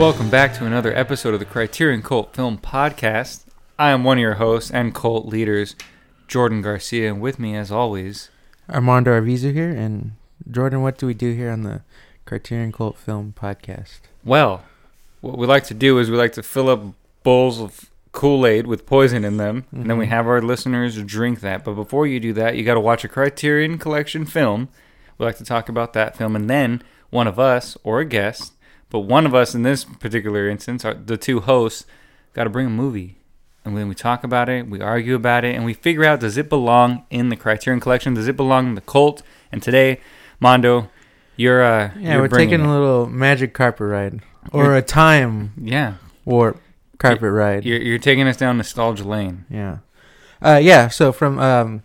Welcome back to another episode of the Criterion Cult Film Podcast. I am one of your hosts and cult leaders, Jordan Garcia, and with me, as always, Armando Arvizu here, and Jordan, what do we do here on the Criterion Cult Film Podcast? well, what we like to do is we like to fill up bowls of Kool Aid with poison in them, and then we Mhm. have our listeners drink that. But before you do that, you got to watch a Criterion Collection film. We like to talk about that film, and then one of us or a guest, but one of us in this particular instance, are the two hosts, got to bring a movie. And then we talk about it, we argue about it, and we figure out does it belong in the Criterion Collection? Does it belong in the cult? And today, Mondo, you're uh, Yeah, you're we're taking it. a little magic carpet ride or a time yeah. warp carpet ride. You're, you're taking us down nostalgia lane. Yeah, uh, yeah. So from um,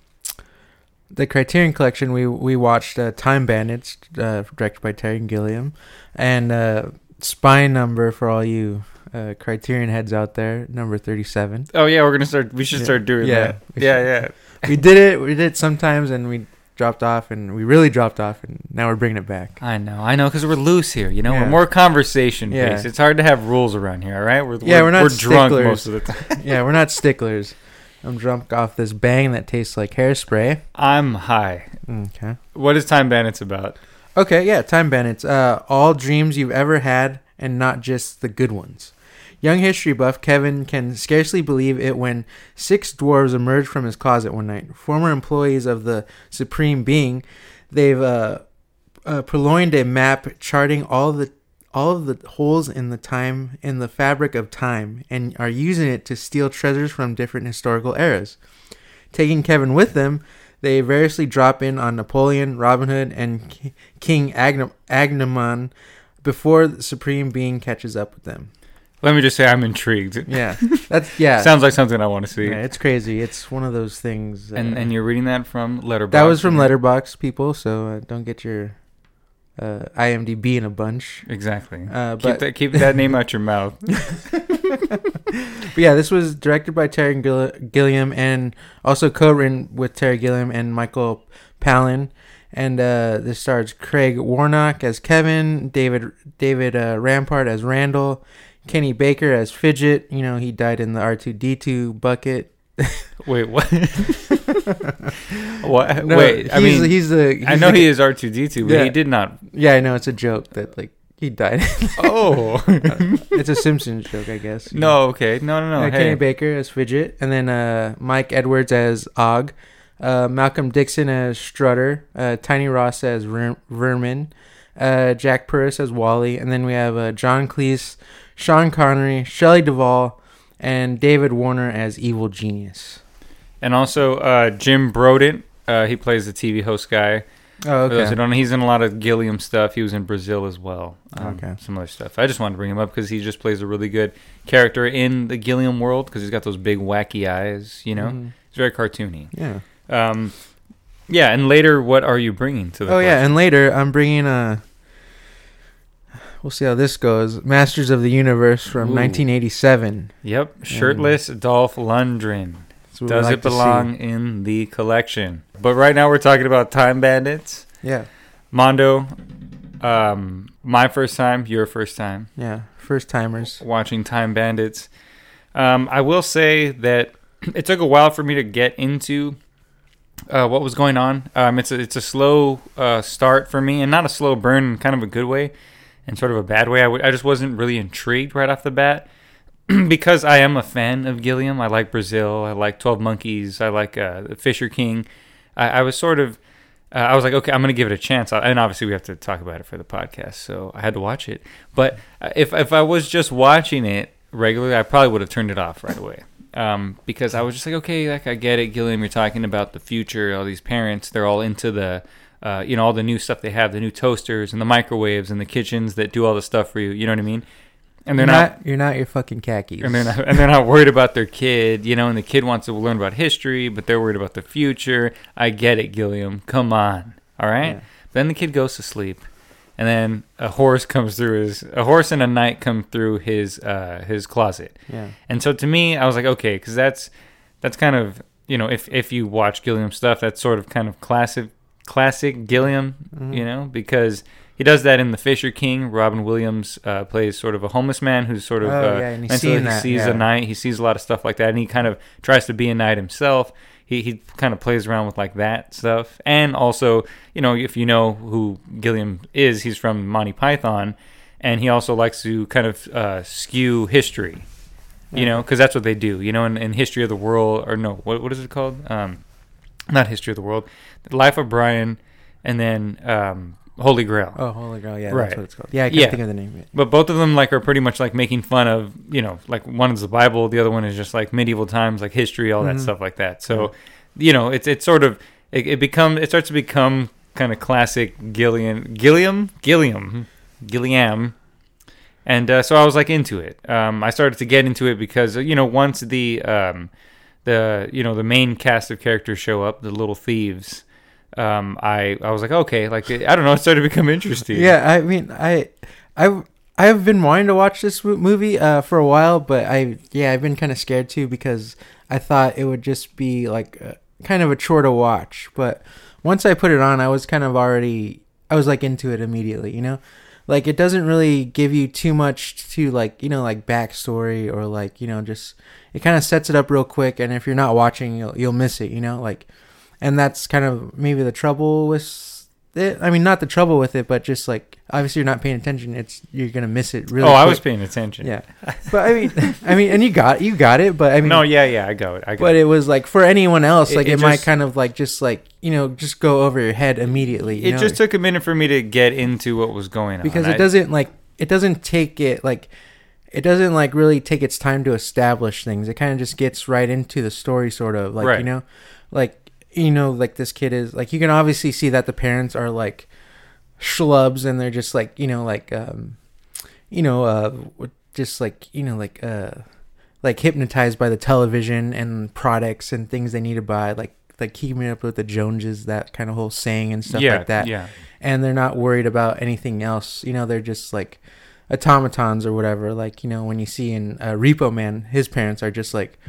the Criterion Collection, we we watched uh, Time Bandits, uh, directed by Terry Gilliam, and uh, Spine Number for all you uh, Criterion heads out there, number thirty-seven. Oh yeah, we're gonna start. We should Yeah. start doing Yeah, that. we Yeah, yeah. we did it. We did it sometimes, and we dropped off, and we really dropped off, and now we're bringing it back. I know, I know, because we're loose here. You know, we're more conversation Yeah. based. It's hard to have rules around here. All right, we're Yeah, we're not we're drunk sticklers. most of the time. yeah, we're not sticklers. I'm drunk off this bang that tastes like hairspray. I'm high. Okay. What is Time Bandits about? Okay, yeah, Time Bandits. Uh, all dreams you've ever had, and not just the good ones. Young history buff Kevin can scarcely believe it when six dwarves emerge from his closet one night. Former employees of the Supreme Being, they've uh, uh, purloined a map charting all the all of the holes in the time in the fabric of time, and are using it to steal treasures from different historical eras. Taking Kevin with them, they variously drop in on Napoleon, Robin Hood, and K- King Agn- Agnemon before the Supreme Being catches up with them. Let me just say, I'm intrigued. Yeah, that's yeah. Sounds like something I want to see. yeah, it's crazy. It's one of those things. uh, and and you're reading that from Letterboxd. that was from Letterboxd people, so uh, don't get your uh, IMDb in a bunch. Exactly. Uh, keep that keep that name out your mouth. But yeah, this was directed by Terry Gill- Gilliam and also co-written with Terry Gilliam and Michael Palin. And uh, this stars Craig Warnock as Kevin, David David uh, Rappaport as Randall, Kenny Baker as Fidget. You know he died in the R two D two bucket. Wait, what? what? No, Wait, I he's- mean, he's the. I know the- he is R2D2, but Yeah. he did not. Yeah, I know it's a joke that like he died. Oh. it's a Simpsons joke, I guess. no, okay. No, no, no. Uh, hey. Kenny Baker as Fidget, and then uh, Mike Edmonds as Og, uh, Malcolm Dixon as Strutter, uh, Tiny Ross as Ver- Vermin, uh, Jack Purvis as Wally, and then we have uh, John Cleese, Sean Connery, Shelley Duvall, and David Warner as Evil Genius. And also uh, Jim Broadbent. Uh, he plays the TV host guy. Oh, okay. don't know, he's in a lot of Gilliam stuff. He was in Brazil as well. Um, Okay. Some other stuff. I just wanted to bring him up because he just plays a really good character in the Gilliam world because he's got those big wacky eyes. You know, Mhm. he's very cartoony. Yeah. Um, yeah. And later, what are you bringing to the? Oh yeah, and later I'm bringing a. We'll see how this goes. Masters of the Universe from Ooh. 1987. Yep. Shirtless Dolph Lundgren. Does like it belong in the collection? But right now we're talking about Time Bandits. Yeah, Mondo, um, my first time, your first time yeah. First timers. watching Time Bandits. Um, I will say that it took a while for me to get into uh, what was going on. Um, it's a, it's a slow uh, start for me, and not a slow burn, kind of a good way, and sort of a bad way. I, w- I just wasn't really intrigued right off the bat because I am a fan of Gilliam. I like Brazil. I like Twelve Monkeys. I like uh, Fisher King. I, I was sort of. Uh, I was like, okay, I'm to give it a chance, and obviously we have to talk about it for the podcast, so I had to watch it. But uh, if if I was just watching it regularly, I probably would have turned it off right away. Um, because I was just like, okay, like I get it, Gilliam. You're talking about the future. All these parents, they're all into the, uh, you know, all the new stuff they have, the new toasters and the microwaves and the kitchens that do all the stuff for you. You know what I mean? And they're not, not, you're not your fucking khakis. and they're not, and they're not worried about their kid. You know, and the kid wants to learn about history, but they're worried about the future. I get it, Gilliam. Come on, all right. Yeah. Then the kid goes to sleep, and then a horse comes through his a horse and a knight come through his uh, his closet. Yeah. And so to me, I was like, okay, because that's that's kind of you know, if if you watch Gilliam stuff, that's sort of kind of classic classic Gilliam, Mm-hmm. you know, because he does that in The Fisher King. Robin Williams uh, plays sort of a homeless man who's sort of Oh, uh, yeah, and mentally he that, sees yeah. a night, he sees a lot of stuff like that, and he kind of tries to be a knight himself. He he kind of plays around with like that stuff, and also you know if you know who Gilliam is, he's from Monty Python, and he also likes to kind of uh, skew history you know, because that's what they do. You know, in, in History of the World, or no, what what is it called? Um, not History of the World, Life of Brian, and then um, Holy Grail. Oh, Holy Grail. Yeah, Right. that's what it's called. Yeah, I can't Yeah. think of the name of. But both of them like are pretty much like making fun of you know like one is the Bible, the other one is just like medieval times, like history, all that Mhm. stuff like that. So you know, it's it's sort of it, it become it starts to become kind of classic Gilliam Gilliam Gilliam Gilliam. And uh, so I was like into it. Um, I started to get into it because uh, you know once the um, the you know the main cast of characters show up, the little thieves. Um, I I was like okay, like I don't know, it started to become interesting. Yeah, I mean, I, I, I've been wanting to watch this movie uh, for a while, but I, yeah, I've been kind of scared too because I thought it would just be like uh kind of a chore to watch. But once I put it on, I was kind of already, I was like into it immediately. You know, like it doesn't really give you too much to like, you know, like backstory or like, you know, just it kind of sets it up real quick. And if you're not watching, you'll you'll miss it. You know, like and that's kind of maybe the trouble with it. I mean, not the trouble with it, but just like obviously you're not paying attention. It's you're gonna miss it really. oh, I was paying attention. Yeah, but I mean, I mean, and you got you got it, but I mean, No, yeah, yeah, I got it. I got but it. it was like for anyone else, It- like it it, might kind of like just like you know just go over your head immediately. you It know? just took a minute for me to get into what was going on. because I- it doesn't like it doesn't take it like it doesn't like really take its time to establish things. It kind of just gets right into the story, sort of like Right. you know, like you know, like this kid is like you can obviously see that the parents are like schlubs and they're just like you know like um you know uh just like you know like uh like hypnotized by the television and products and things they need to buy like like keeping up with the Joneses that kind of whole saying and stuff yeah, like that Yeah, and they're not worried about anything else. You know, they're just like automatons or whatever. Like you know, when you see in uh, Repo Man, his parents are just like,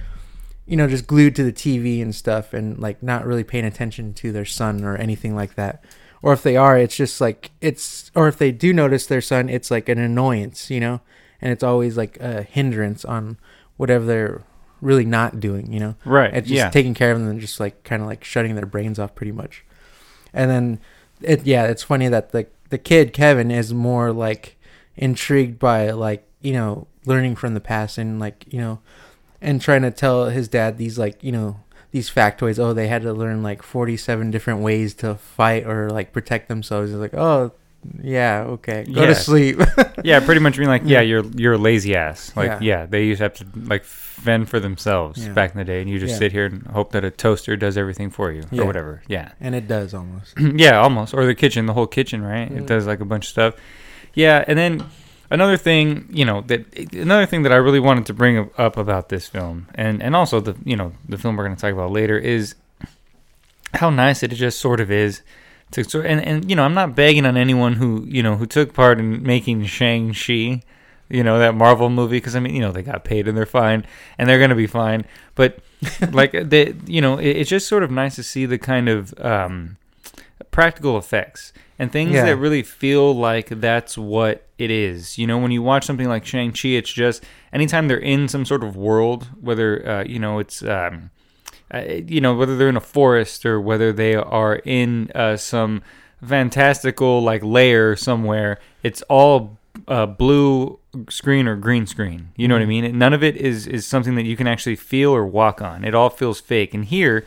you know, just glued to the TV and stuff, and like not really paying attention to their son or anything like that. Or if they are, it's just like it's. Or if they do notice their son, it's like an annoyance, you know, and it's always like a hindrance on whatever they're really not doing, you know. right. It's just yeah, taking care of them and just like kind of like shutting their brains off pretty much. And then it yeah, it's funny that the the kid Kevin is more like intrigued by like, you know, learning from the past and like, you know, and trying to tell his dad these like, you know, these factoids, oh, they had to learn like 47 different ways to fight or like protect themselves. He's like, "Oh, yeah, okay. Go Yeah. to sleep." yeah, pretty much being like, yeah, you're you're a lazy ass. Like, yeah, Yeah. they used to have to like fend for themselves Yeah. back in the day, and you just sit here and hope that a toaster does everything for you or whatever. Yeah, and it does almost. yeah, almost. Or the kitchen, the whole kitchen, right? It does like a bunch of stuff. Yeah, and then another thing, you know, that another thing that I really wanted to bring up about this film, and and also the you know the film we're going to talk about later is how nice it just sort of is to sort and and you know I'm not begging on anyone who you know who took part in making Shang Chi. You know that Marvel movie because I mean you know they got paid and they're fine and they're gonna be fine but like they you know it, it's just sort of nice to see the kind of um, practical effects and things Yeah. that really feel like that's what it is. You know, when you watch something like Shang Chi, it's just anytime they're in some sort of world, whether uh, you know it's um, uh, you know whether they're in a forest or whether they are in uh, some fantastical like layer somewhere, it's all uh, blue screen or green screen. You know what I mean? None of it is is something that you can actually feel or walk on. It all feels fake. And here,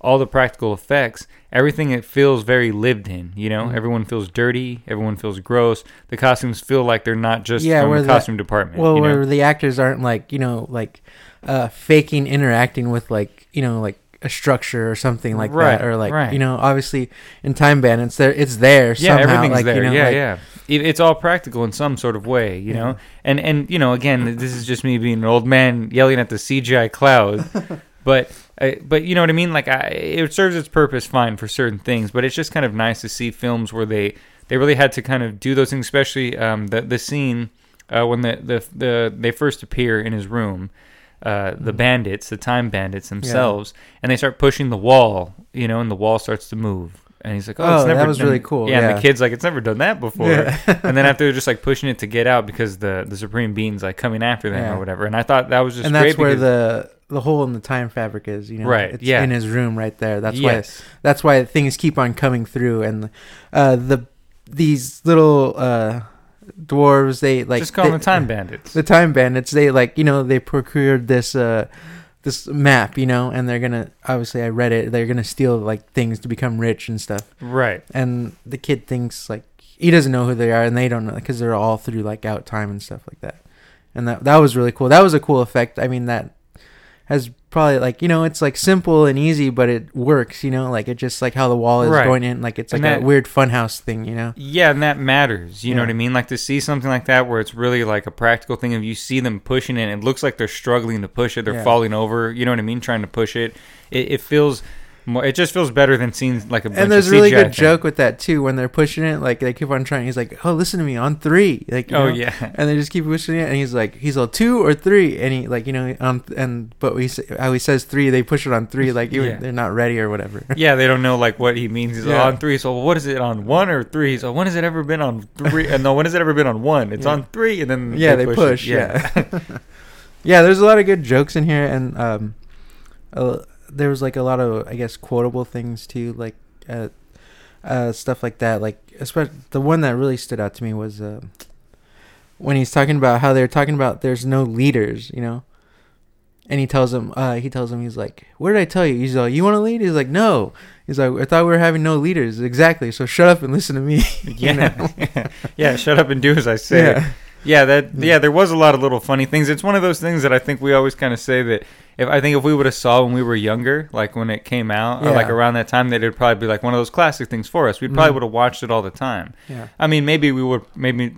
all the practical effects, everything it feels very lived in. You know, everyone feels dirty, everyone feels gross. The costumes feel like they're not just Yeah, from the the- costume department. Well, you know? where the actors aren't like you know like uh, faking interacting with like you know like a structure or something like Right, that, or like right. you know obviously in Time Bandits there it's there yeah, somehow everything's like there. you know yeah, like, yeah. It, it's all practical in some sort of way, you know. And and you know, again, this is just me being an old man yelling at the CGI cloud. but uh, but you know what I mean? Like I, it serves its purpose fine for certain things, but it's just kind of nice to see films where they they really had to kind of do those things, especially um, the the scene uh, when the, the the they first appear in his room. uh, the bandits, the time bandits themselves, and they start pushing the wall, you know, and the wall starts to move. And he's like, "Oh, Oh, that was done- really cool, Yeah, and the kid's like, "It's never done that before." Yeah. and then after they're just like pushing it to get out because the the supreme being's like coming after them Yeah. or whatever. And I thought that was just and that's where the the hole in the time fabric is. You know, Right, It's yeah. in his room right there. That's yes. why. That's why things keep on coming through, and uh, the these little uh, dwarves they like just call they- them the time bandits. the time bandits they like you know they procured this uh this map you know and they're gonna obviously i read it they're gonna steal like things to become rich and stuff right. and the kid thinks like he doesn't know who they are and they don't know because they're all through like out time and stuff like that and that that was really cool that was a cool effect i mean that has probably like you know it's like simple and easy but it works you know like it just like how the wall is Right. going in like it's like that- a weird funhouse thing you know Yeah, and that matters. You know what I mean? Like to see something like that where it's really like a practical thing. If you see them pushing it, it looks like they're struggling to push it. They're Yeah. falling over. You know what I mean? Trying to push it. It, it feels more. It just feels better than seeing like a. bunch and there's of a really CGI good thing. joke with that too when they're pushing it like they keep on trying he's like oh listen to me on three like Oh know? yeah. and they just keep pushing it and he's like he's all two or three and he like you know um and but we how he says three they push it on three like even Yeah. they're not ready or whatever Yeah, they don't know like what he means. He's Yeah. on three. So what is it on one or three? So when has it ever been on three? And no, when has it ever been on one? It's Yeah. on three, and then yeah they, push, yeah yeah there's a lot of good jokes in here and um uh, there was like a lot of i guess quotable things too like uh uh stuff like that like especially the one that really stood out to me was uh when he's talking about how they're talking about there's no leaders you know and he tells him uh he tells him he's like what did i tell you he's like you want to lead he's like no he's like i thought we were having no leaders exactly so shut up and listen to me yeah, yeah. Shut up and do as I say. yeah Yeah, that Mm. yeah, there was a lot of little funny things. It's one of those things that I think we always kind of say that if I think if we would have saw when we were younger, like when it came out, or like around that time, that it'd probably be like one of those classic things for us. We probably Mhm. would have watched it all the time. yeah I mean, maybe we would maybe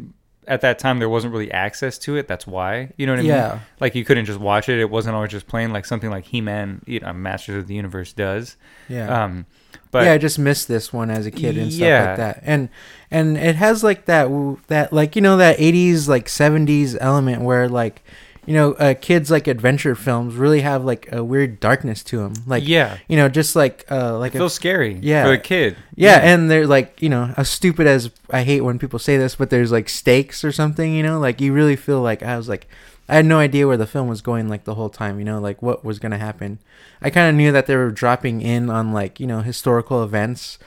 at that time there wasn't really access to it. That's why you know what I mean. yeah Like you couldn't just watch it. It wasn't always just playing like something like He Man, you know, Masters of the Universe does. yeah Um, but yeah, I just missed this one as a kid and stuff Yeah. like that. And and it has like that that like you know that 80s like 70s element where like you know uh, kids like adventure films really have like a weird darkness to them. Like yeah, you know just like uh like it a, feels scary. yeah. for a kid. yeah, and they're like you know as stupid as I hate when people say this, but there's like stakes or something. You know, like you really feel like I was like I had no idea where the film was going like the whole time. You know, like what was gonna happen. I kind of knew that they were dropping in on like you know historical events,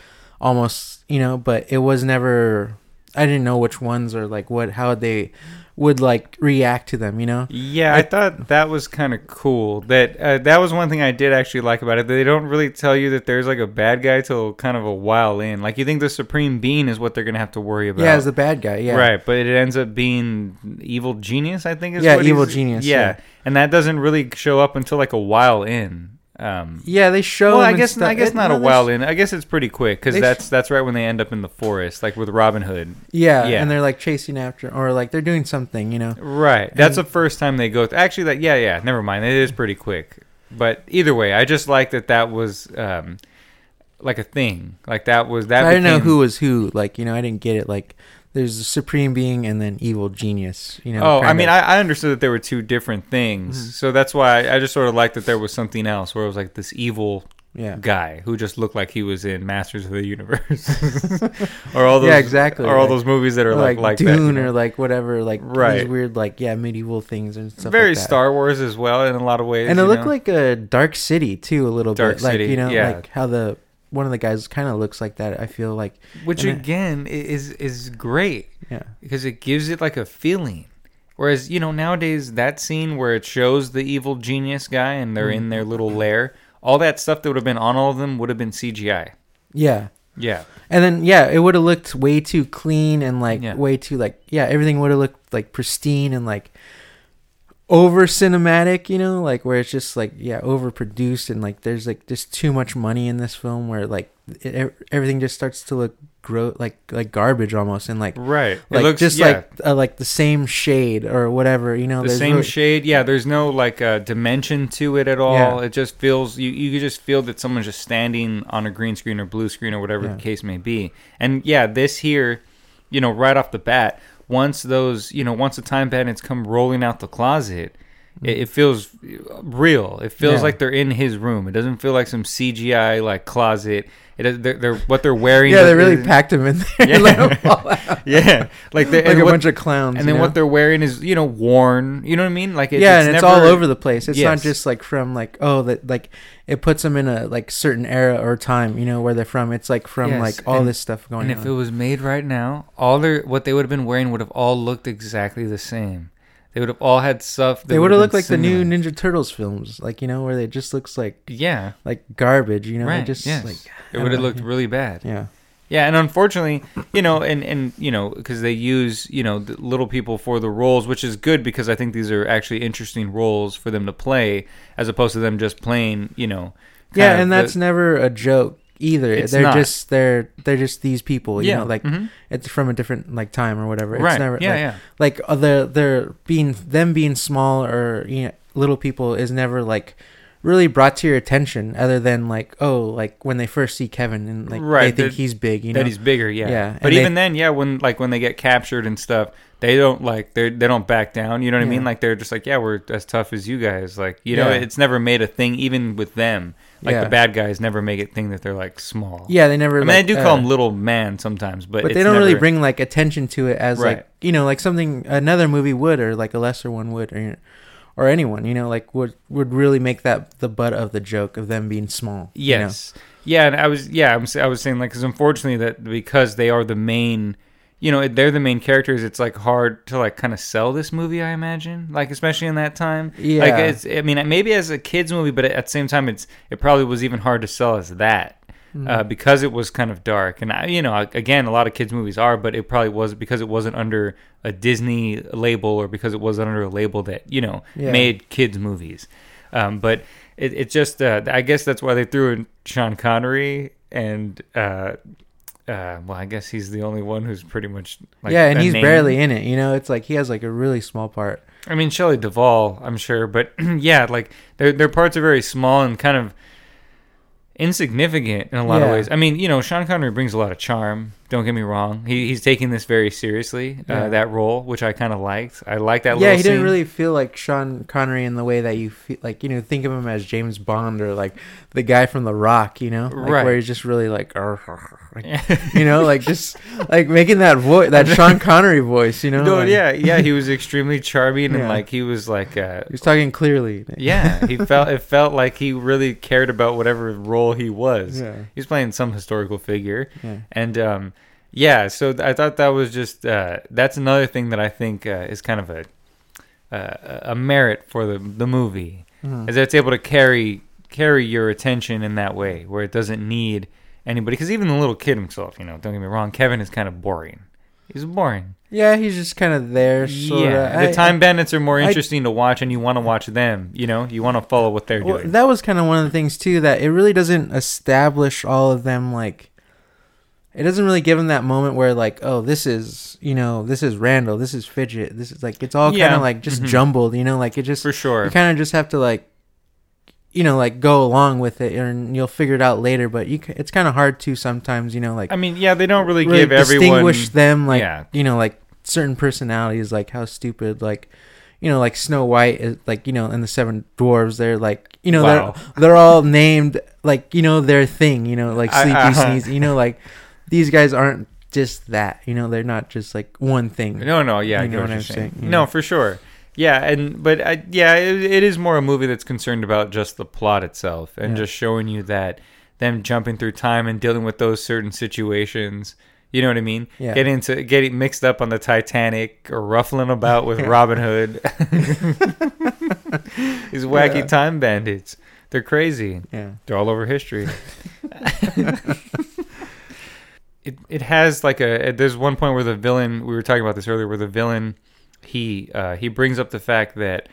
almost you know, but it was never. I didn't know which ones or like what how they would like react to them. You know. Yeah, I thought that was kind of cool. That uh, that was one thing I did actually like about it. They don't really tell you that there's like a bad guy till kind of a while in. Like you think the supreme being is what they're gonna have to worry about. Yeah, as the bad guy. Yeah. Right, but it ends up being evil genius. I think is Yeah, evil genius, Yeah. yeah. and that doesn't really show up until like a while in. Um, Yeah, they show. well, I guess stuff. I guess It- not no, a while sh- in. I guess it's pretty quick because They sh- that's that's right when they end up in the forest, like with Robin Hood. Yeah, Yeah. and they're like chasing after, or like they're doing something. You know. Right. That's the first time they go. Th- Actually, that yeah, yeah. Never mind. It is pretty quick. But either way, I just like that that was um, like a thing. Like that was that. I didn't know who was who. Like you know, I didn't get it. Like there's a supreme being and then evil genius. You know. Oh, I mean, I, I understood that there were two different things, Mhm. so that's why I, I just sort of liked that there was something else where it was like this evil yeah. guy who just looked like he was in Masters of the Universe, or all those, Yeah, exactly, or all like- those movies that are like like, like that, you Dune know? or like whatever, like Right. these weird like yeah medieval things and stuff. very like that. Star Wars as well in a lot of ways. and it looked know? like a Dark City too, a little Dark bit. Like you know, yeah. like how the one of the guys kind of looks like that. I feel like which again i- is is great. yeah, because it gives it like a feeling. Whereas you know nowadays that scene where it shows the evil genius guy and they're in mm. their little lair, all that stuff that would have been on all of them would have been CGI. yeah. Yeah, And then yeah, it would have looked way too clean and like Yeah. way too like yeah, everything would have looked like pristine and like over cinematic, you know, like where it's just like yeah, overproduced and like there's like just too much money in this film where like it, everything just starts to look gro- like like garbage almost and like right. like it looks just yeah, like uh, like the same shade or whatever, you know, the same really- shade. Yeah, there's no like uh, dimension to it at all. Yeah. It just feels you you just feel that someone's just standing on a green screen or blue screen or whatever Yeah. the case may be. And yeah, this here, you know, right off the bat, once those you know once the time bandits come rolling out the closet. It, it feels real. It feels Yeah. like they're in his room. It doesn't feel like some CGI like closet. It is- they're, they're what they're wearing. Yeah, they really packed him in there. Yeah. let him fall out. yeah, like like a what- bunch of clowns. and then you what they're wearing is you know worn. You know what I mean? Like it, yeah, and it's never- all over the place. It's not just like from like oh that like it puts them in a like certain era or time. You know where they're from. It's like from Yes, like all and- this stuff going And if it was made right now, all their what they would have been wearing would have all looked exactly the same. They would have all had stuff. they would have looked like the new. Ninja Turtles films, like you know where they just looks like Yeah, like garbage. You know, right. they just yes. like it would have looked yeah. really bad. yeah. Yeah, and unfortunately, you know, and and you know, because they use you know the little people for the roles, which is good because I think these are actually interesting roles for them to play, as opposed to them just playing, you know. Yeah, and the- that's never a joke either. It's they're not. just they're they're just these people. You yeah, know, like mhm. it's from a different like time or whatever. It's right, never yeah, like, yeah, like uh, they're they're being them being small or you know little people is never like really brought to your attention other than like oh like when they first see Kevin and like Right, they think he's big you know that he's bigger, yeah. Yeah, But and they- even then, yeah, when like when they get captured and stuff, they don't like they they don't back down. You know what I mean? Like they're just like, yeah, we're as tough as you guys. Like you know, Yeah. it's never made a thing, even with them. Like Yeah. the bad guys never make it thing that they're like small. yeah they never I mean, like, they do call uh, him little man sometimes, but but they don't really bring like attention to it as Right. like you know like something another movie would or like a lesser one would or or anyone you know like would would really make that the butt of the joke of them being small you know? Yes. Yeah, and I was yeah, I'm, I was saying like because unfortunately that because they are the main, you know, they're the main characters. It's like hard to like kind of sell this movie. I imagine, like especially in that time. Yeah. Like it's, I mean, maybe as a kids movie, but at the same time, it's it probably was even hard to sell as that. Mm-hmm. Uh, because it was kind of dark, and I, you know, again, a lot of kids' movies are, but it probably was because it wasn't under a Disney label or because it wasn't under a label that you know Yeah. made kids' movies. Um, but it, it just, uh, I guess that's why they threw in Sean Connery and, uh, uh, well, I guess he's the only one who's pretty much like yeah and he's name. barely in it you know it's like he has like a really small part I mean, Shelley Duvall, I'm sure, but yeah, like their their parts are very small and kind of insignificant in a lot of ways. I mean, you know, Sean Connery brings a lot of charm. Don't get me wrong; he, he's taking this very seriously. Yeah. Uh, that role, which I kind of liked. I like that. yeah, he didn't scene. really feel like Sean Connery in the way that you feel like you know think of him as James Bond or like the guy from The Rock, you know, like, Right. Where he's just really like, like, you know, like just like making that voice, that Sean Connery voice, you know. No, like, yeah, yeah, he was extremely charming and like he was like, uh, he was talking clearly. yeah, he felt it felt like he really cared about whatever role he was. Yeah. He was playing some historical figure, Yeah. and um, yeah, so I thought that was just uh, that's another thing that I think uh, is kind of a uh, a merit for the the movie Mhm. is that it's able to carry carry your attention in that way where it doesn't need anybody because even the little kid himself, you know, don't get me wrong, Kevin is kind of boring. He's boring. Yeah, he's just kind of there. Sorta. Yeah, I- the time bandits are more I- interesting to watch, and you want to watch them. You know, you want to follow what they're Well, doing. that was kind of one of the things too that it really doesn't establish all of them like it doesn't really give them that moment where like oh this is you know this is Randall this is Fidget this is like it's all kind of like just Mhm. jumbled you know like it just For sure. you kind of just have to like you know like go along with it and you'll figure it out later but you it's kind of hard to sometimes you know like I mean, yeah, they don't really, really give everyone. them like yeah. you know like certain personalities like how stupid like you know like Snow White is like you know and the seven dwarves they're like you know Wow. they're they're all named like you know their thing you know like Sleepy uh-huh. Sneeze you know like these guys aren't just that you know they're not just like one thing No, no, yeah, I You get know what I'm saying. saying. No, for sure. Yeah, and but I, yeah, it, it is more a movie that's concerned about just the plot itself and Yeah. just showing you that them jumping through time and dealing with those certain situations. You know what I mean? Yeah. Getting to getting mixed up on the Titanic or ruffling about with Robin Hood. These wacky Yeah. time bandits. They're crazy. yeah They're all over history. it it has like a there's one point where the villain we were talking about this earlier where the villain he uh, he brings up the fact that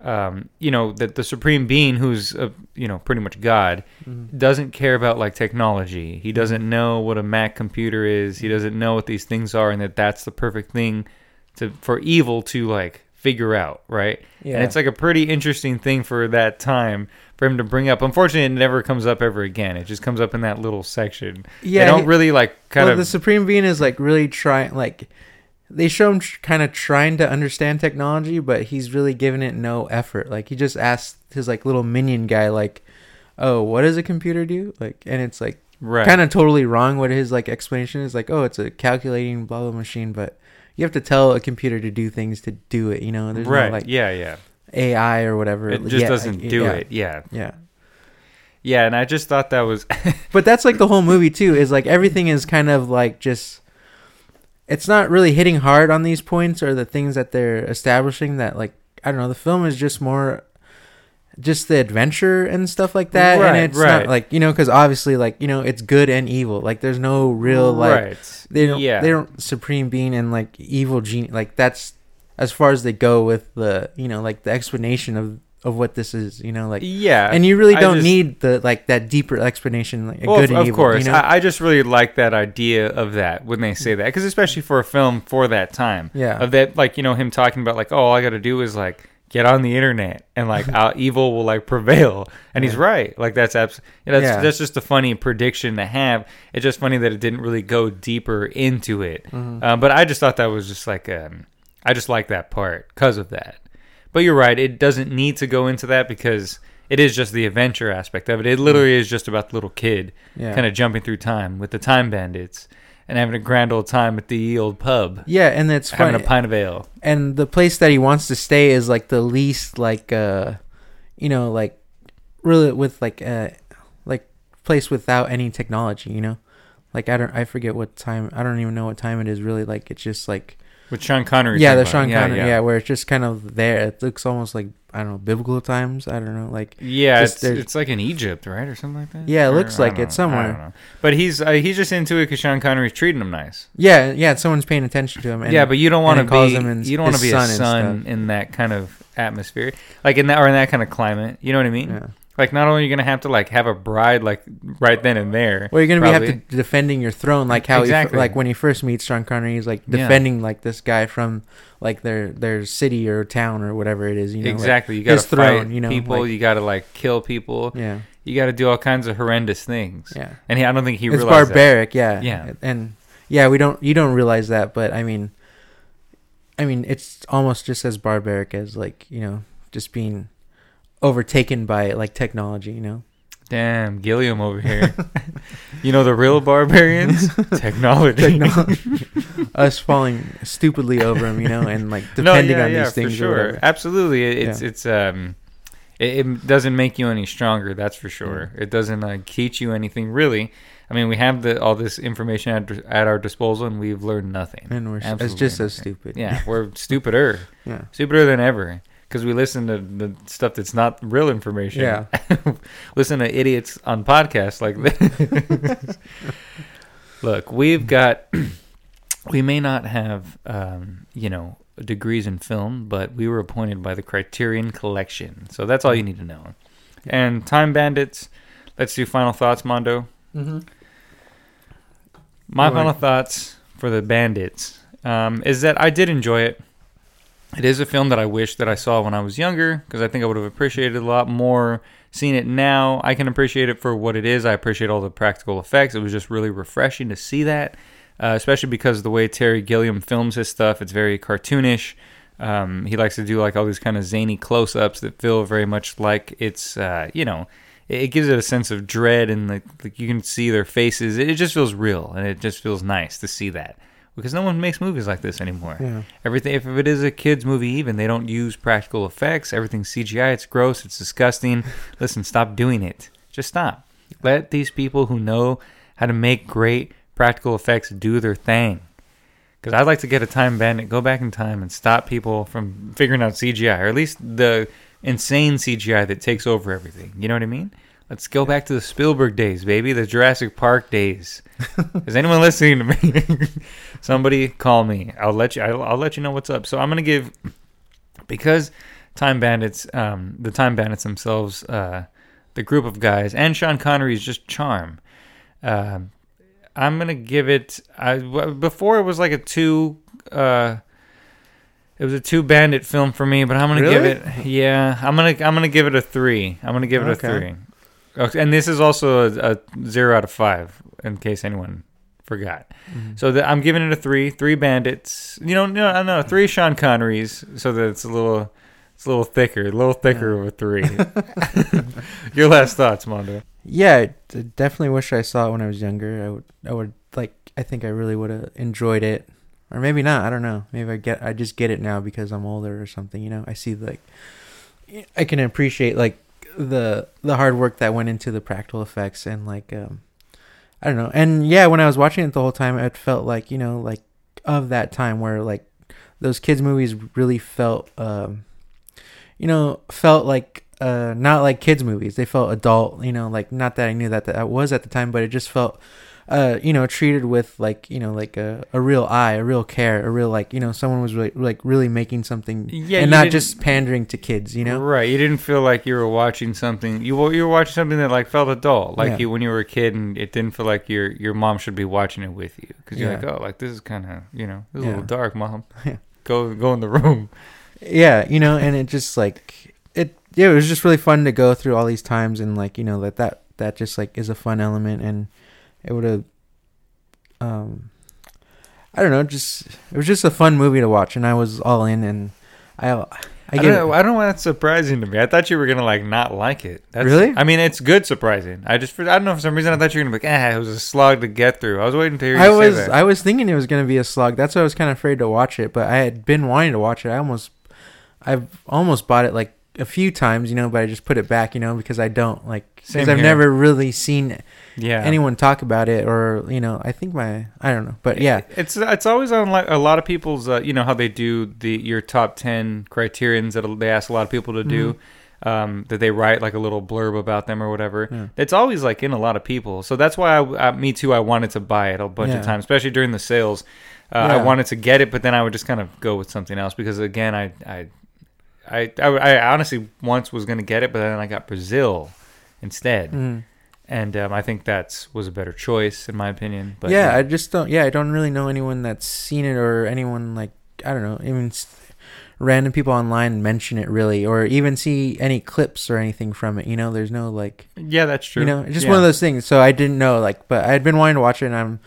um, you know that the supreme being who's uh, you know pretty much God Mm-hmm. doesn't care about like technology. He doesn't know what a Mac computer is. He doesn't know what these things are and that that's the perfect thing to for evil to like figure out, right? Yeah. And it's like a pretty interesting thing for that time for him to bring up. Unfortunately, it never comes up ever again. It just comes up in that little section. Yeah, they don't he- really like kind well, of the supreme being is like really trying like they show him tr- kind of trying to understand technology, but he's really giving it no effort. Like he just asks his like little minion guy, like, "Oh, what does a computer do?" Like, and it's like Right. kind of totally wrong what his like explanation is. Like, "Oh, it's a calculating blah blah machine," but you have to tell a computer to do things to do it. You know, there's right. no like yeah, yeah. AI or whatever. It just Yeah, doesn't like, do yeah, it. Yeah. Yeah. Yeah, and I just thought that was But that's like the whole movie too. Is like everything is kind of like just. It's not really hitting hard on these points or the things that they're establishing. That like I don't know. The film is just more, just the adventure and stuff like that. Right, and it's right. not like you know because obviously like you know it's good and evil. Like there's no real like right. they don't yeah. they don't supreme being and like evil genie like that's as far as they go with the you know like the explanation of of what this is. You know like. yeah. And you really don't just- need the like that deeper explanation, like a well, good of, and of evil. course. you know? I, I just really like that idea of that when they say that, because especially for a film for that time, Yeah. of that, like you know, him talking about like, oh, all I got to do is like get on the internet and like uh, evil will like prevail, and he's right. Like that's abs- that's Yeah. that's just a funny prediction to have. It's just funny that it didn't really go deeper into it. Mm-hmm. Um, but I just thought that was just like um, I just like that part because of that. But you're right; it doesn't need to go into that because it is just the adventure aspect of it. It literally is just about the little kid Yeah. kind of jumping through time with the time bandits and having a grand old time at the old pub, Yeah, and it's having funny. a pint of ale. and the place that he wants to stay is like the least like uh you know like really with like uh like place without any technology you know like i don't i forget what time i don't even know what time it is really like it's just like With Sean Connery. yeah the sean about it. connery yeah, where it's just kind of there it looks almost like i don't know biblical times i don't know like Yeah, it's, it's like in Egypt, right, or something like that. Yeah, it Or- looks like don't it know. somewhere. I don't know. But he's uh, he's just into it because Sean Connery's treating him nice. yeah yeah someone's paying attention to him and yeah, but you don't want to and be him in you don't want to be a son and son in that kind of atmosphere, like in that or in that kind of climate. You know what I mean? yeah Like, not only are you gonna have to like have a bride like right then and there. Well, you're gonna be have to defending your throne, like how Exactly. he, like when he first meets Sean Connery, he's like Yeah. defending like this guy from like their their city or town or whatever it is. You know, like- exactly. you got his throne, you know, people. like- you got to like kill people. yeah, You got to do all kinds of horrendous things. yeah. And he, I don't think he it's realized that. barbaric, yeah, Yeah. and yeah, we don't you don't realize that, but I mean, I mean, it's almost just as barbaric as like you know just being overtaken by like technology. You know, Damn, Gilliam over here. you know the real barbarians? Technology. technology, us falling stupidly over them, you know, and like no, depending yeah, on yeah, these things. for sure. Absolutely, It- it's Yeah. it's um, it, it doesn't make you any stronger. That's for sure. It doesn't uh, teach you anything really. I mean, we have the all this information at, at our disposal, and we've learned nothing. And we're s- it's just as nothing. stupid. Yeah, we're stupider, yeah. stupider than ever. Because we listen to the stuff that's not real information. Yeah. listen to idiots on podcasts like this. Look, we've got. we may not have, um, you know, degrees in film, but we were appointed by the Criterion Collection, so that's all you need to know. And Time Bandits. Let's do final thoughts, Mondo. Mm-hmm. My Right. final thoughts for the Bandits um, is that I did enjoy it. It is a film that I wish that I saw when I was younger because I think I would have appreciated it a lot more. Seeing it now, I can appreciate it for what it is. I appreciate all the practical effects. It was just really refreshing to see that, uh, especially because of the way Terry Gilliam films his stuff. It's very cartoonish. Um, he likes to do like all these kind of zany close-ups that feel very much like it's, uh, you know, it, gives it a sense of dread and like, like you can see their faces. It just feels real and it just feels nice to see that because no one makes movies like this anymore. Yeah. Everything, if it is a kids movie, even they don't use practical effects. Everything's CGI. It's gross. It's disgusting. Listen, stop doing it. Just stop. Let these people who know how to make great practical effects do their thing. Because I'd like to get a time bandit, go back in time, and stop people from figuring out CGI, or at least the insane CGI that takes over everything. You know what I mean? Let's go back to the Spielberg days, baby, the Jurassic Park days. Is anyone listening to me? Somebody call me. I'll let you. I'll, I'll let you know what's up. So I'm gonna give because Time Bandits, um, the Time Bandits themselves, uh, the group of guys, and Sean Connery is just charm. Um I'm gonna give it. I before it was like a two. Uh, it was a two bandit film for me, but I'm gonna give it. Yeah, I'm gonna I'm gonna give it a three. I'm gonna give it Okay. a three. Okay, and this is also a, a zero out of five, in case anyone forgot. Mhm. So the, I'm giving it a three. Three bandits. You know, no, no, three Sean Connerys, so that it's a little, it's a little thicker, a little thicker of a three. Your last thoughts, Mondo? Yeah, I definitely wish I saw it when I was younger. I would, I would like. I think I really would have enjoyed it, or maybe not. I don't know. Maybe I get. I just get it now because I'm older or something. You know, I see like, I can appreciate like the the hard work that went into the practical effects and like, um, I don't know. And yeah, when I was watching it the whole time, it felt like you know like of that time where like those kids movies really felt, um, you know, felt like uh not like kids movies they felt adult you know like not that i knew that that was at the time but it just felt uh you know treated with like you know like a, a real eye a real care a real like you know someone was really like really making something Yeah, and not just pandering to kids you know right? You didn't feel like you were watching something. You were- you were watching something that like felt adult, like Yeah. you when you were a kid, and it didn't feel like your your mom should be watching it with you because you're Yeah. like, oh, like this is kind of you know this is a little dark, mom. Yeah. Go go in the room. yeah you know and it just like it yeah it was just really fun to go through all these times and like you know that that that just like is a fun element and it would have um i don't know just it was just a fun movie to watch and i was all in and i i, I, don't know, I don't know why that's surprising to me. I thought you were gonna like not like it. That's, Really? I mean, it's good surprising. I just I don't know for some reason I thought you were gonna be like, ah, it was a slog to get through. I was waiting to hear you I say was that. I was thinking it was gonna be a slug. That's why I was kind of afraid to watch it. But I had been wanting to watch it. I almost, I've almost bought it like a few times, you know. But I just put it back, you know, because I don't like because I've here. never really seen yeah. anyone talk about it, or you know, I think my I don't know, but yeah, it's it's always on like a lot of people's. Uh, you know how they do the your top ten criterions that they ask a lot of people to do. Um, that they write like a little blurb about them or whatever. Yeah. It's always like in a lot of people. So that's why I, uh, me too. I wanted to buy it a bunch Yeah. of times, especially during the sales. Uh, I wanted to get it, but then I would just kind of go with something else because again, I I I I, I honestly once was gonna get it, but then I got Brazil instead, Mm. and um, I think that was a better choice in my opinion. But yeah, I just don't. Yeah, I don't really know anyone that's seen it or anyone like I don't know, even random people online mention it really, or even see any clips or anything from it. You know, there's no like. yeah, that's true. You know, it's just Yeah. one of those things. So I didn't know, like, but I had been wanting to watch it, and I'm,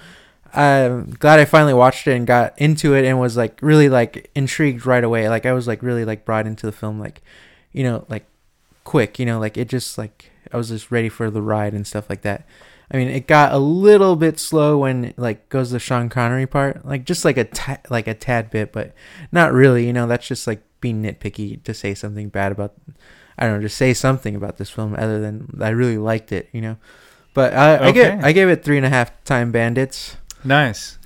I'm glad I finally watched it and got into it, and was like really like intrigued right away. Like I was like really like brought into the film, like, you know, like quick. You know, like it just like I was just ready for the ride and stuff like that. I mean, it got a little bit slow when like goes the Sean Connery part, like just like a like a tad bit, but not really. You know, that's just like being nitpicky to say something bad about. I don't know, just say something about this film other than I really liked it. You know, but I, I get I gave it three and a half time bandits. Nice.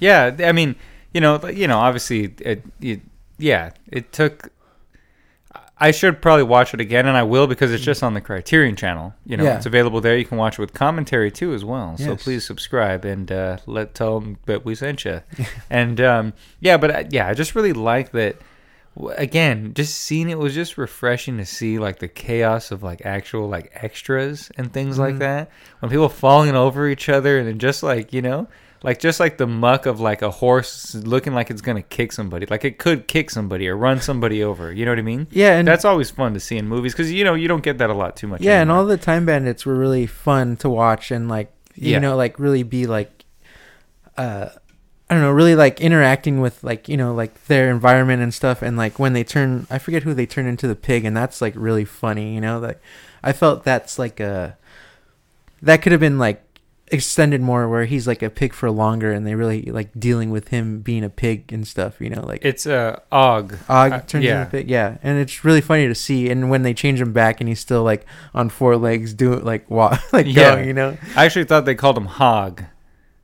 Yeah, I mean, you know, you know, obviously, it, it, yeah, it took. I should probably watch it again, and I will because it's just on the Criterion Channel. You know, Yeah. it's available there. You can watch it with commentary too, as well. So Yes. please subscribe and uh, let tell them that we sent you. and um, yeah, but uh, yeah, I just really like that. w- Again, just seeing it was just refreshing to see like the chaos of like actual like extras and things like Mhm. that. When people falling over each other and then just like you know, like just like the muck of like a horse looking like it's gonna kick somebody, like it could kick somebody or run somebody over. You know what I mean? Yeah, and That's always fun to see in movies because you know you don't get that a lot too much. yeah, and all the time bandits were really fun to watch and like you Yeah. know like really be like uh I don't know, really like interacting with like, you know, like their environment and stuff and like when they turn I forget who they turn into the pig and that's like really funny, you know, like I felt that's like a that could have been like extended more where he's like a pig for longer and they really like dealing with him being a pig and stuff, you know, like it's uh, Og. Og uh, turns yeah. into a pig. Yeah, and it's really funny to see. And when they change him back, and he's still like on four legs, doing like walk, like Yeah. going, you know. I actually thought they called him Hog.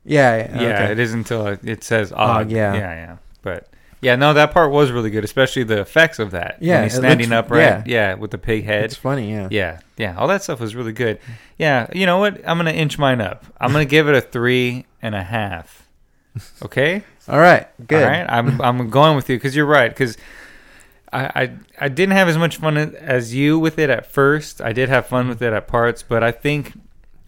Yeah, Yeah, okay. it is until it, it says Og. Og, yeah. yeah, yeah. But yeah, no, that part was really good, especially the effects of that. Yeah, when he's standing looks- upright. Yeah. with the pig head. It's funny. Yeah. Yeah, yeah, all that stuff was really good. Yeah, you know what? I'm gonna inch mine up. I'm gonna give it a three and a half. Okay. All right. Good. All right. I'm I'm going with you because you're right. Because I, I I didn't have as much fun as you with it at first. I did have fun with it at parts, but I think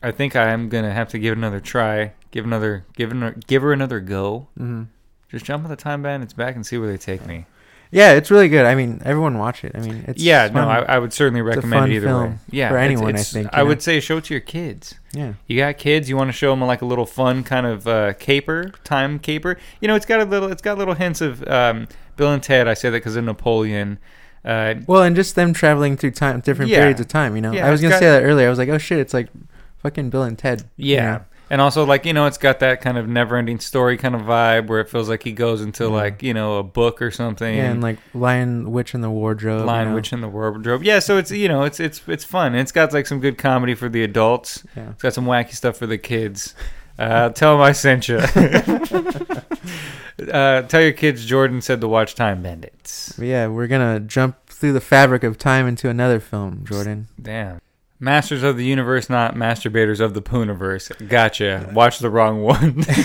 I think I am gonna have to give it another try. Give another give her give her another go. hmm Just jump on the time band. It's back and see where they take me. Yeah, it's really good. I mean, everyone watch it. I mean, it's yeah, fun. no, I, I would certainly recommend either way. Yeah, for it's- anyone, I think, I know? would say show it to your kids. yeah. You got kids, you want to show them like a little fun kind of uh, caper, time caper. You know, it's got a little, it's got little hints of um, Bill and Ted. I say that because of Napoleon. Uh, Well, and just them traveling through time, different Yeah. periods of time. You know, Yeah, I was gonna got- say that earlier. I was like, oh shit, it's like fucking Bill and Ted. you yeah. know? And also, like you know, it's got that kind of never-ending story kind of vibe where it feels like he goes into Yeah. like you know a book or something. yeah, and like Lion Witch in the Wardrobe. Lion you know? Witch in the Wardrobe. Yeah, so it's you know it's it's it's fun. It's got like some good comedy for the adults. Yeah. It's got some wacky stuff for the kids. Uh, tell them I sent you. uh, tell your kids Jordan said to watch Time Bandits. Yeah, we're gonna jump through the fabric of time into another film, Jordan. Damn. Masters of the Universe, not masturbators of the Pooniverse. Gotcha. Watch the wrong one.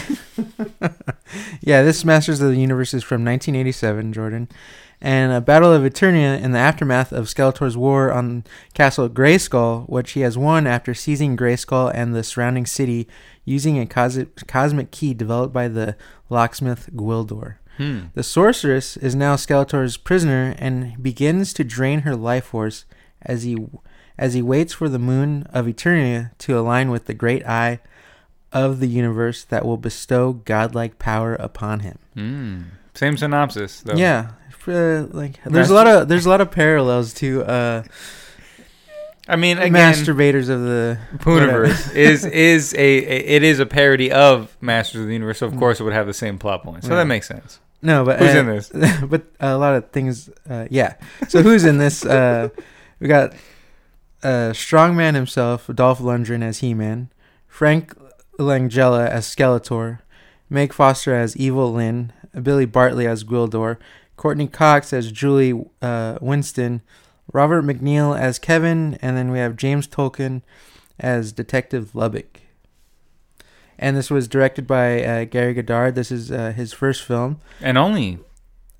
Yeah, this Masters of the Universe is from 1987, Jordan, and a battle of Eternia in the aftermath of Skeletor's war on Castle Grayskull, which he has won after seizing Grayskull and the surrounding city using a cos- cosmic key developed by the locksmith Gwildor. hmm. The sorceress is now Skeletor's prisoner and begins to drain her life force as he as he waits for the moon of Eternia to align with the great eye of the universe that will bestow godlike power upon him. Hmm. Same synopsis, though. Yeah, uh, like there's a lot of there's a lot of parallels to uh, I mean, again, masturbators of the Pooniverse is is a, a it is a parody of Masters of the Universe. So of Mm. course it would have the same plot point. So Yeah. that makes sense. No, but Who's uh, in this? but a lot of things. Uh, yeah. So who's in this? Uh, we got uh, Strongman himself, Dolph Lundgren as He-Man, Frank Langella as Skeletor, Meg Foster as Evil Lynn, Billy Barty as Gwildor, Courteney Cox as Julie uh, Winston, Robert McNeill as Kevin, and then we have James Tolkan as Detective Lubbock. And this was directed by uh, Gary Goddard. This is uh, his first film. And only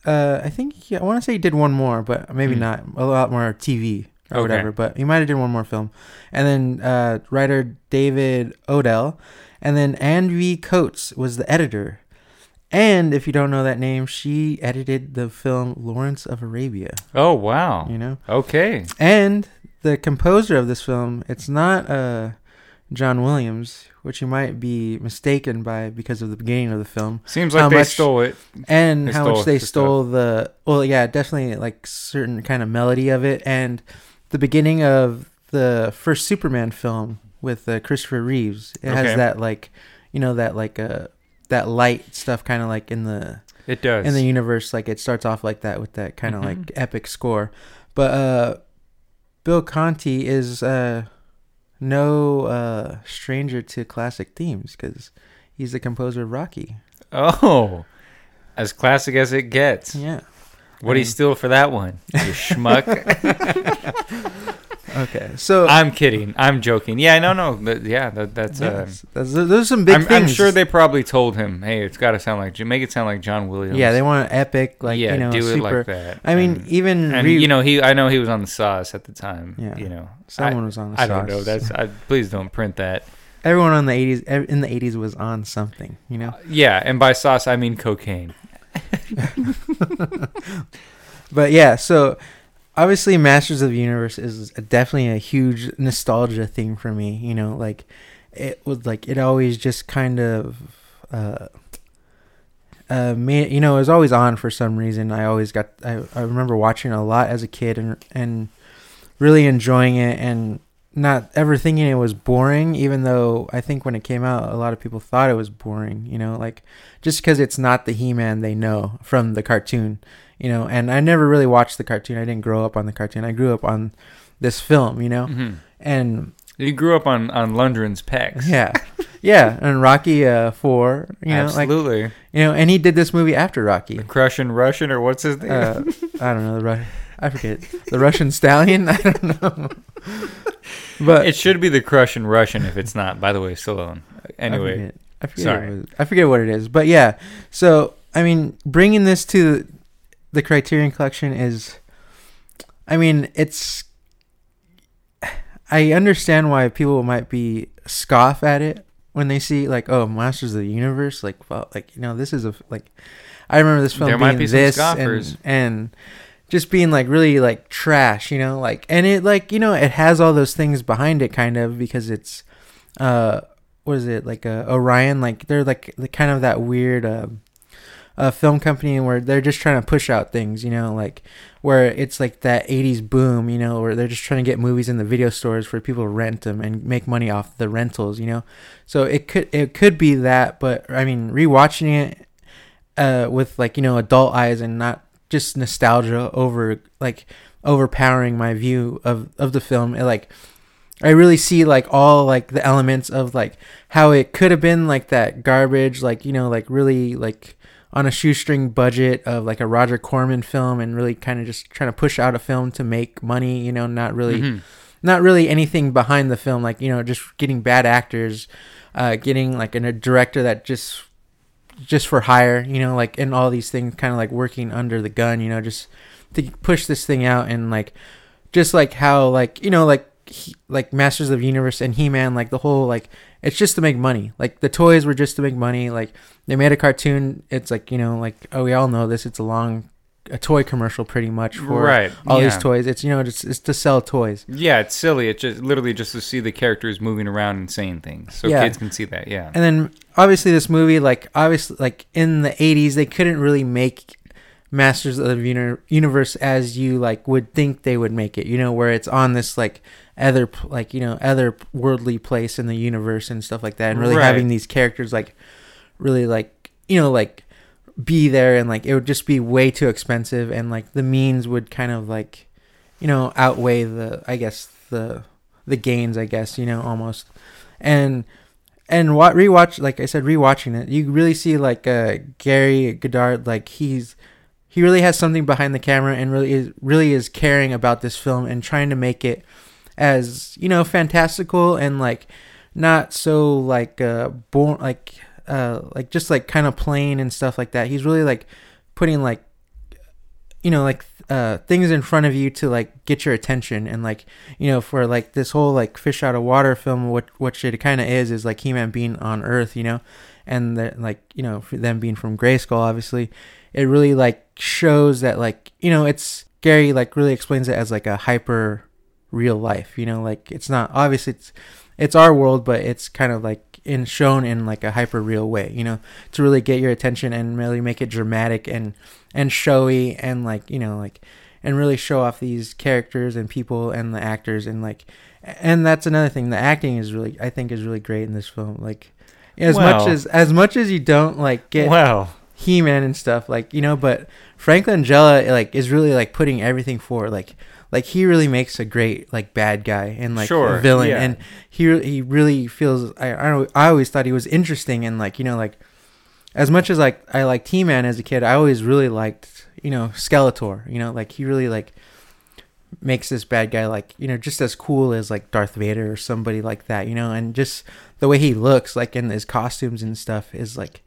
Uh, I think I want to say he did one more, but maybe Hmm. not. A lot more TV or Okay. whatever. But he might have did one more film. And then uh, writer David Odell, and then Anne V. Coates was the editor. And if you don't know that name, she edited the film Lawrence of Arabia. oh wow. You know, Okay. and the composer of this film, it's not uh, John Williams, which you might be mistaken by because of the beginning of the film Seems like they much- stole it. and They how much they the stole the well yeah definitely like certain kind of melody of it and the beginning of the first superman film with uh, christopher reeves it Okay. has that like you know that like uh that light stuff kind of like in the It does. in the universe like it starts off like that with that kind of Mhm. like epic score but uh bill conti is uh no uh stranger to classic themes because he's the composer of rocky oh, as classic as it gets. yeah What do you steal for that one? You schmuck. okay so I'm kidding. I'm joking. Yeah, no, no. th- yeah, that, that's. Uh, Yes. Those, those are some big I'm, things. I'm sure they probably told him, "Hey, it's got to sound like make it sound like John Williams." Yeah, they want epic, like yeah, you know, do super. it like that. I mean, and, even and re- you know, he I know he was on the sauce at the time. Yeah. you know, someone was on. The I don't know. That's I, please don't print that. everyone on the eighties. In the eighties, was on something. You know, Yeah, and by sauce I mean cocaine. but yeah. So obviously, Masters of the Universe is definitely a huge nostalgia thing for me. You know, like it was like it always just kind of. uh uh, me, you know, it was always on for some reason. I always got. I, I remember watching a lot as a kid and and really enjoying it and not ever thinking it was boring. Even though I think when it came out, a lot of people thought it was boring. You know, like just because it's not the He-Man they know from the cartoon. You know, and I never really watched the cartoon. I didn't grow up on the cartoon. I grew up on this film. You know, hmm and You grew up on on Lundgren's pecs. yeah, yeah, and Rocky uh, Four. You know, like absolutely. you know, and he did this movie after Rocky. the Crushing Russian or what's his name? uh, I don't know the Ru- I forget the Russian stallion. I don't know, but it should be the Crushing Russian if it's not. By the way, Stallone. I Anyway, forget, I forget, sorry. What it was. I forget what it is. But yeah, so I mean, bringing this to the Criterion Collection is, I mean, it's. I understand why people might be scoff at it when they see like, oh, Masters of the Universe, like, well, like you know, this is a like. I remember this film There being might be some this scoffers. and, and just being like really like trash, you know, like and it like you know it has all those things behind it kind of because it's uh what is it like uh, Orion like they're like the kind of that weird uh, uh film company where they're just trying to push out things, you know, like where it's like that 80s boom, you know, where they're just trying to get movies in the video stores for people to rent them and make money off the rentals, you know. So it could it could be that, but I mean, rewatching it uh with like, you know, adult eyes and not just nostalgia over like overpowering my view of of the film. It like I really see like all like the elements of like how it could have been like that garbage, like you know, like really like on a shoestring budget of like a Roger Corman film, and really kind of just trying to push out a film to make money. You know, not really, Mhm. not really anything behind the film. Like you know, just getting bad actors, uh, getting like an, a director that just just for hire. You know, like and all these things kind of like working under the gun. You know, just to push this thing out and like just like how like you know like he, like Masters of Universe and He Man like the whole like it's just to make money. Like the toys were just to make money. Like they made a cartoon. It's like you know like oh we all know this. It's a long a toy commercial pretty much for Right, all these toys. It's you know it's it's to sell toys. Yeah, it's silly. It's just literally just to see the characters moving around and saying things, so Yeah. kids can see that. Yeah. And then obviously this movie, like obviously like in the '80s, they couldn't really make Masters of the Uni- Universe as you like would think they would make it. You know, where it's on this like other like you know other worldly place in the universe and stuff like that, and really Right. having these characters like really like you know like be there and like it would just be way too expensive and like the means would kind of like you know outweigh the I guess the the gains I guess you know almost. And and what rewatch like I said rewatching it you really see like uh Gary Goddard like he's he really has something behind the camera and really is really is caring about this film and trying to make it as you know fantastical and like not so like uh born like uh like just like kind of plain and stuff like that. He's really like putting like you know like uh things in front of you to like get your attention. And like you know for like this whole like fish out of water film what what it kind of is is like he-man being on earth you know? And the, like you know for them being from gray grayskull obviously. It really like shows that like you know it's gary like really explains it as like a hyper real life you know? Like it's not obviously it's it's our world but it's kind of like in shown in like a hyper real way you know to really get your attention and really make it dramatic and and showy and like you know like and really show off these characters and people and the actors and like and that's another thing. The acting is really i think is really great in this film. Like as much as as much as you don't like get Well, he-man and stuff like you know but Franklin langella like is really like putting everything for like like he really makes a great like bad guy and like Sure, villain yeah. and he he really feels I I, don't, I always thought he was interesting and like you know like as much as like I liked He-Man as a kid I always really liked you know Skeletor you know like he really like makes this bad guy like you know just as cool as like Darth Vader or somebody like that you know and just the way he looks like in his costumes and stuff is like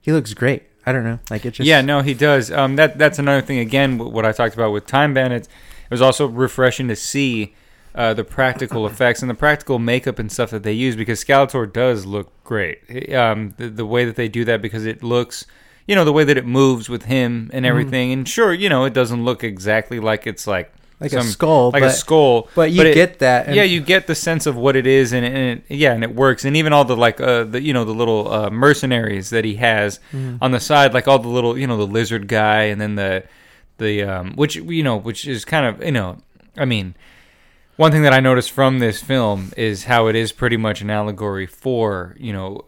he looks great I don't know like it just yeah, no, he does. Um, that that's another thing. Again, what I talked about with Time Bandits, it was also refreshing to see uh, the practical effects and the practical makeup and stuff that they use because Skeletor does look great. Um, the, the way that they do that because it looks, you know, the way that it moves with him Mm-hmm. and everything. And sure, you know, it doesn't look exactly like it's like like a skull like but, a skull, but you it- get that yeah, you get the sense of what it is, and, and it, yeah, and it works. And even all the like, uh, the you know, the little uh, mercenaries that he has Mm-hmm. on the side, like all the little, you know, the lizard guy, and then the the um, which you know, which is kind of you know, I mean, one thing that I noticed from this film is how it is pretty much an allegory for you know,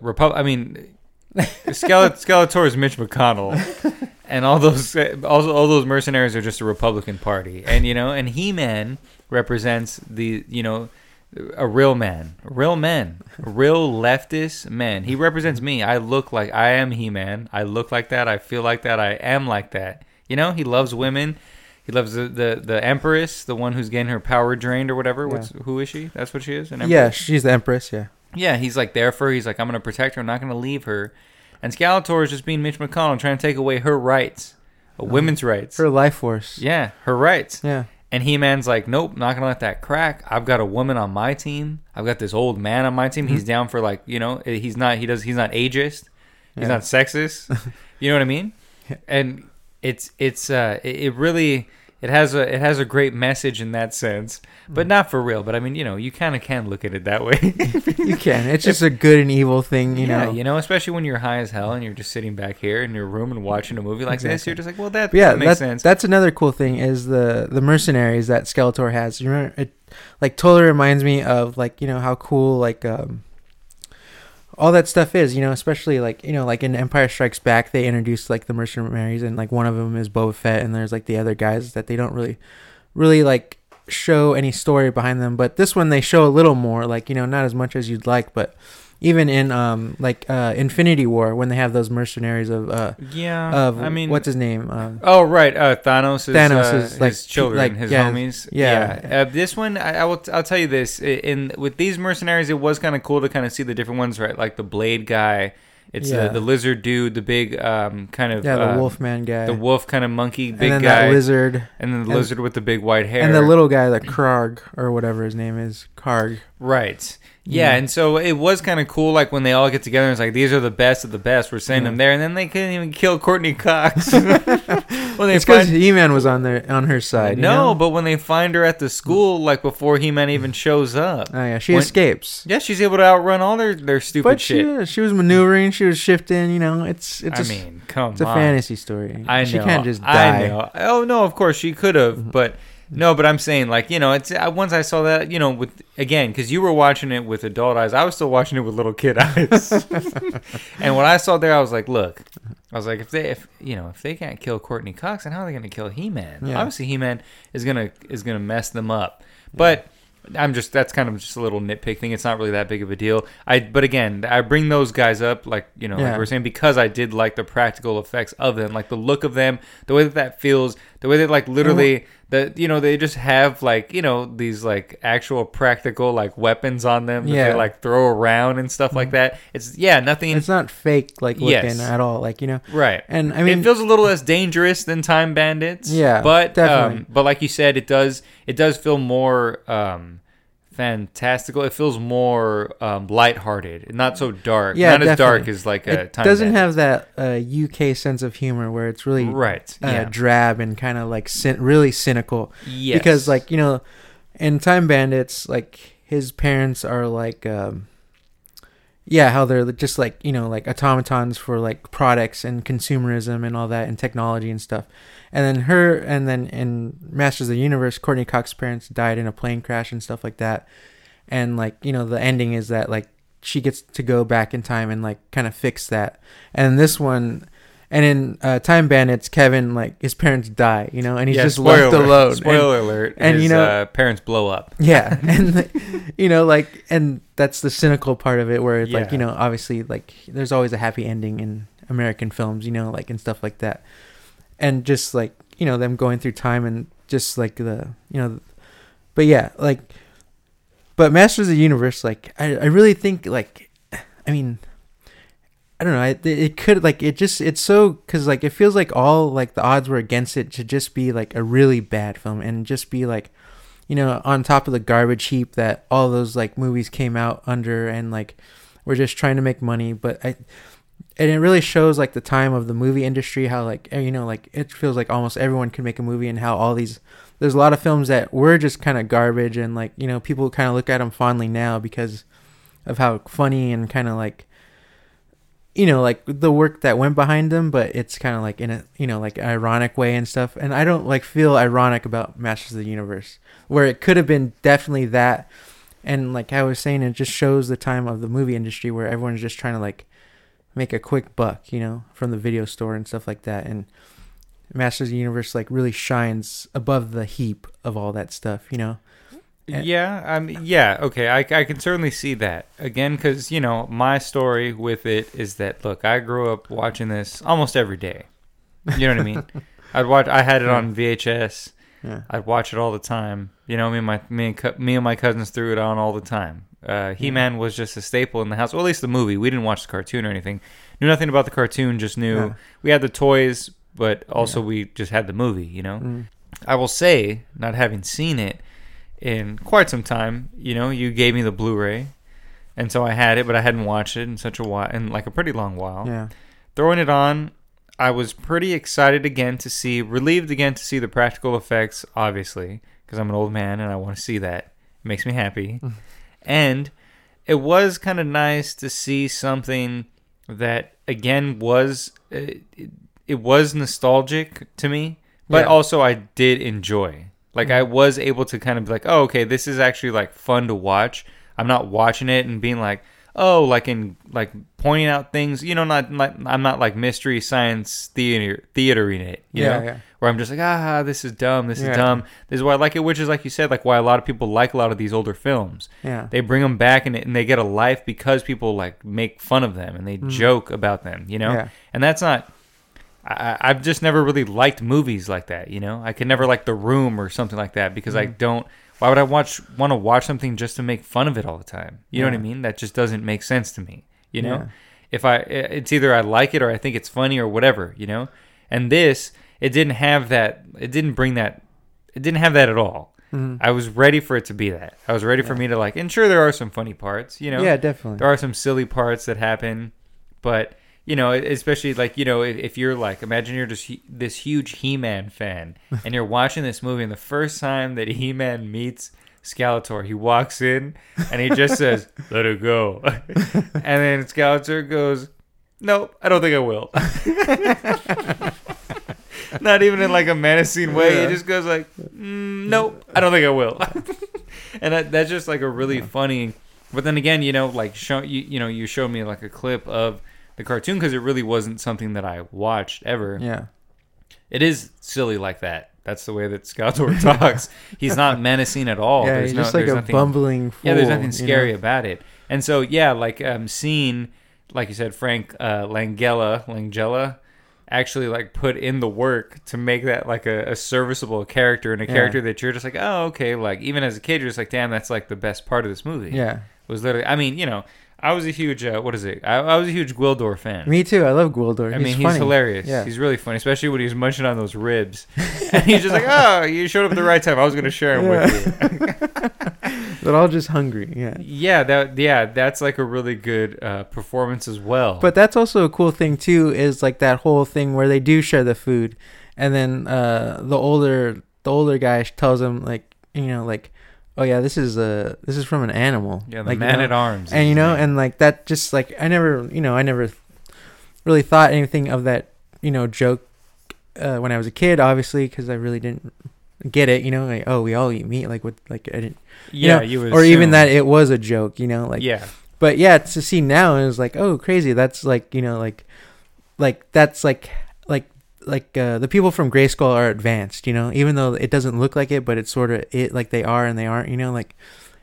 Repub. I mean, Skele- Skeletor is Mitch McConnell, and all those all, all those mercenaries are just a Republican Party, and you know, and He Man represents the you know a real man, real men, real leftist man. He represents me. I look like I am He Man. I look like that. I feel like that. I am like that. You know, he loves women. He loves the, the, the empress, the one who's getting her power drained or whatever. What's who is she? That's what she is. An empress? yeah she's the empress yeah Yeah, he's like there for her. He's like, I'm gonna protect her. I'm not gonna leave her. And Skeletor is just being Mitch McConnell, trying to take away her rights, a uh-huh. women's rights. her life force yeah, her rights. yeah And He Man's like, nope, not gonna let that crack. I've got a woman on my team. I've got this old man on my team. He's mm-hmm. down for like, you know, eh, he's not. He does. He's not ageist. He's Yeah. not sexist. You know what I mean? And it's it's uh it, really it has a it has a great message in that sense, but not for real. But I mean, you know, you kind of can look at it that way. You can. It's just a good and evil thing, you yeah, know. you know, especially when you're high as hell and you're just sitting back here in your room and watching a movie like this, Exactly. you're just like, well, that, But yeah, that makes that, sense. that's another cool thing is the the mercenaries that Skeletor has. You remember it like totally reminds me of like, you know, how cool like um all that stuff is, you know, especially like, you know, like in Empire Strikes Back they introduced like the mercenaries and like one of them is Boba Fett and there's like the other guys that they don't really really like show any story behind them, but this one they show a little more like, you know, not as much as you'd like, but even in um like uh Infinity War when they have those mercenaries of uh yeah, of I mean, what's his name? Um Oh right, uh, Thanos is Thanos uh, is, like, his children, like, his yeah, homies. yeah. Yeah. Uh, this one, I, I will. I'll tell you this. i- In with these mercenaries, it was kind of cool to kind of see the different ones, right? Like the Blade guy. It's Yeah. the, the lizard dude, the big um kind of Yeah, the uh, Wolfman guy. the wolf kind of monkey, and big then guy, that lizard. and then the and- lizard with the big white hair, And the little guy, the Krarg, or whatever his name is. Karg. Right. Yeah, Yeah. and so it was kind of cool, like when they all get together. It's like these are the best of the best. We're sending Yeah. them there, and then they couldn't even kill Courteney Cox. when they It's because find, He Man was on their on her side. no, know? but when they find her at the school, like before He Man even shows up, Oh, yeah, she when- escapes. yeah, she's able to outrun all their their stupid But shit. she, she was maneuvering, she was shifting, you know. It's it's I a, mean, come on. it's a fantasy story. I know. She can't just die. Mm-hmm. I know. Oh no, of course she could have, but no. But I'm saying, like you know, it's once I saw that, you know, with again, because you were watching it with adult eyes, I was still watching it with little kid eyes. and when I saw there, I was like, look, I was like, if they, if you know, if they can't kill Courteney Cox, then how are they going to kill He Man? Yeah. Obviously, He Man is gonna is gonna mess them up, but. I'm just that's kind of just a little nitpick thing. It's not really that big of a deal. I but again, I bring those guys up like you know, like Yeah. we're saying because I did like the practical effects of them, like the look of them, the way that that feels, the way that like literally that you know they just have like you know these like actual practical like weapons on them that Yeah. they like throw around and stuff like that. It's yeah, nothing It's not fake like looking Yes. at all. Like, you know. right. And I mean it feels a little less dangerous than Time Bandits. Yeah, but definitely. Um, but like you said, it does it does feel more um, fantastical. It feels more um, lighthearted, not so dark. Yeah, not as dark definitely. as like a it Time doesn't Bandits. have that uh, UK sense of humor where it's really right. uh, yeah. drab and kind of like cyn- really cynical. yes. because like you know in time bandits like his parents are like um yeah how they're just like you know like automatons for like products and consumerism and all that and technology and stuff. And then her and then in masters of the universe courteney cox's parents died in a plane crash and stuff like that. And like you know the ending is that like she gets to go back in time and like kind of fix that. And this one and in uh, time bandits kevin like his parents die you know and he's Yeah, just left alert. alone And- Spoiler alert. and, his, you know- uh, parents blow up. yeah and you know like and that's the cynical part of it where it's like you know obviously like there's always a happy ending in american films you know like and stuff like that and just like you know them going through time and just like the you know but yeah like but masters of the universe like i, I really think like i mean I don't know. It, it could like it just it's so because like it feels like all like the odds were against it to just be like a really bad film and just be like you know, on top of the garbage heap that all those like movies came out under, and like we're just trying to make money. But I, and it really shows like the time of the movie industry, how like eh, you know, like it feels like almost everyone can make a movie, and how all these there's a lot of films that were just kind of garbage, and like you know, people kind of look at them fondly now because of how funny and kind of like you know like the work that went behind them but it's kind of like in a you know like ironic way and stuff. And i don't like feel ironic about masters of the universe where it could have been definitely that. And like i was saying it just shows the time of the movie industry where everyone's just trying to like make a quick buck you know from the video store and stuff like that. And masters of the universe like really shines above the heap of all that stuff you know. Yeah, I mean, yeah, okay, I, I can certainly see that again because you know my story with it is that look, I grew up watching this almost every day. You know what I mean? I'd watch. I had it on VHS. yeah I'd watch it all the time. You know, me and my me and cou- me and my cousins threw it on all the time. Uh, He Man was just a staple in the house, or at least the movie. We didn't watch the cartoon or anything. Knew nothing about the cartoon. Just knew Yeah. we had the toys, but also Yeah. we just had the movie. You know. Mm. I will say, not having seen it in quite some time, you know, you gave me the Blu-ray, and so I had it, but I hadn't watched it in such a while, in like a pretty long while. yeah Throwing it on, I was pretty excited again to see, relieved again to see the practical effects, obviously, because I'm an old man and I want to see that. It makes me happy. and it was kind of nice to see something that, again, was. It, it was nostalgic to me, but Yeah. also I did enjoy. Like I was able to kind of be like, oh, okay, this is actually like fun to watch. I'm not watching it and being like, oh, like in like pointing out things. You know, not, not I'm not like mystery science theater theatering it. You Yeah, know, yeah. where I'm just like, ah, this is dumb. This Yeah. is dumb. This is why I like it. Which is like you said, like why a lot of people like a lot of these older films. Yeah. They bring them back and, and they get a life because people like make fun of them and they joke about them. You know, Mm. Yeah. and that's not. I, I've just never really liked movies like that. You know, I could never like The Room or something like that because Mm. I don't. Why would I watch want to watch something just to make fun of it all the time? You know what I mean? That just doesn't make sense to me. You know, Yeah. if I it's either I like it or I think it's funny or whatever. You know, and this it didn't have that. It didn't bring that. It didn't have that at all. Mhm. I was ready for it to be that. I was ready for me to like. And sure, there are some funny parts. You know, yeah, definitely. there are some silly parts that happen, but you know, especially like you know, if, if you're like, imagine you're just this huge He-Man fan, and you're watching this movie, and the first time that He-Man meets Skeletor, he walks in and he just says, "Let it go," and then Skeletor goes, "Nope, I don't think I will." Not even in like a menacing way. Yeah. He just goes like, mm, "Nope, I don't think I will." and that, that's just like a really funny. But then again, you know, like show you, you know, you showed me like a clip of the cartoon because it really wasn't something that I watched ever. yeah. It is silly like that. That's the way that Skeletor talks. He's not menacing at all. yeah, There's he's no- just like a nothing- bumbling fool. yeah, there's nothing you scary know? about it. And so yeah, like um seeing like you said, Frank uh Langella Langella actually like put in the work to make that like a, a serviceable character and a Yeah. character that you're just like, oh okay, like even as a kid you're just like, damn, that's like the best part of this movie. Yeah. Was literally I mean, you know, I was a huge uh, what is it? I, I was a huge Gwildor fan. Me too. I love Gwildor. I he's mean, he's funny. hilarious. Yeah. He's really funny, especially when he's munching on those ribs. and he's just like, "Oh, you showed up at the right time. I was going to share them with you." They're all just hungry. Yeah. yeah, that yeah, that's like a really good uh, performance as well. But that's also a cool thing too. Is like that whole thing where they do share the food, and then uh, the older the older guy tells him like you know like, oh yeah, this is a this is from an animal. yeah, the like, you man know? at arms, and you know and like that just like i never you know i never really thought anything of that you know joke uh, when i was a kid obviously because i really didn't get it you know like oh we all eat meat like what like i didn't you yeah, know, you would or even that it was a joke you know like yeah, but yeah to see now is like oh crazy that's like you know like like that's like like uh, the people from Gray Grayskull are advanced, you know, even though it doesn't look like it, but it's sort of it like they are and they aren't, you know, like,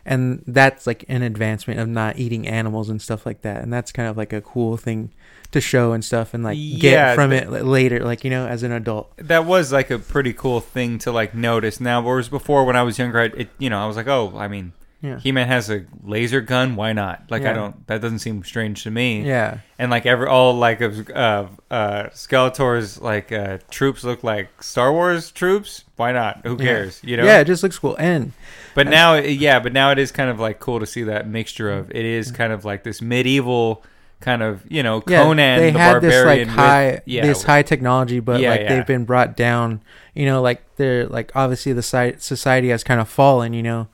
and that's like an advancement of not eating animals and stuff like that, and that's kind of like a cool thing to show and stuff and like Yeah, get from it later, like you know, as an adult. that was like a pretty cool thing to like notice. Now, whereas before when I was younger, I, it you know I was like, oh, I mean, Yeah, He Man has a laser gun. Why not? Like I don't. That doesn't seem strange to me. yeah, and like every all like of uh, uh, Skeletor's like uh, troops look like Star Wars troops. Why not? Who Yeah. cares? You know. yeah. It just looks cool, and But now, yeah. But now it is kind of like cool to see that mixture of it is kind of like this medieval kind of you know yeah, Conan they the had this like barbarian. with- high yeah, this high technology but Yeah, like yeah. they've been brought down you know like they're like obviously the society has kind of fallen you know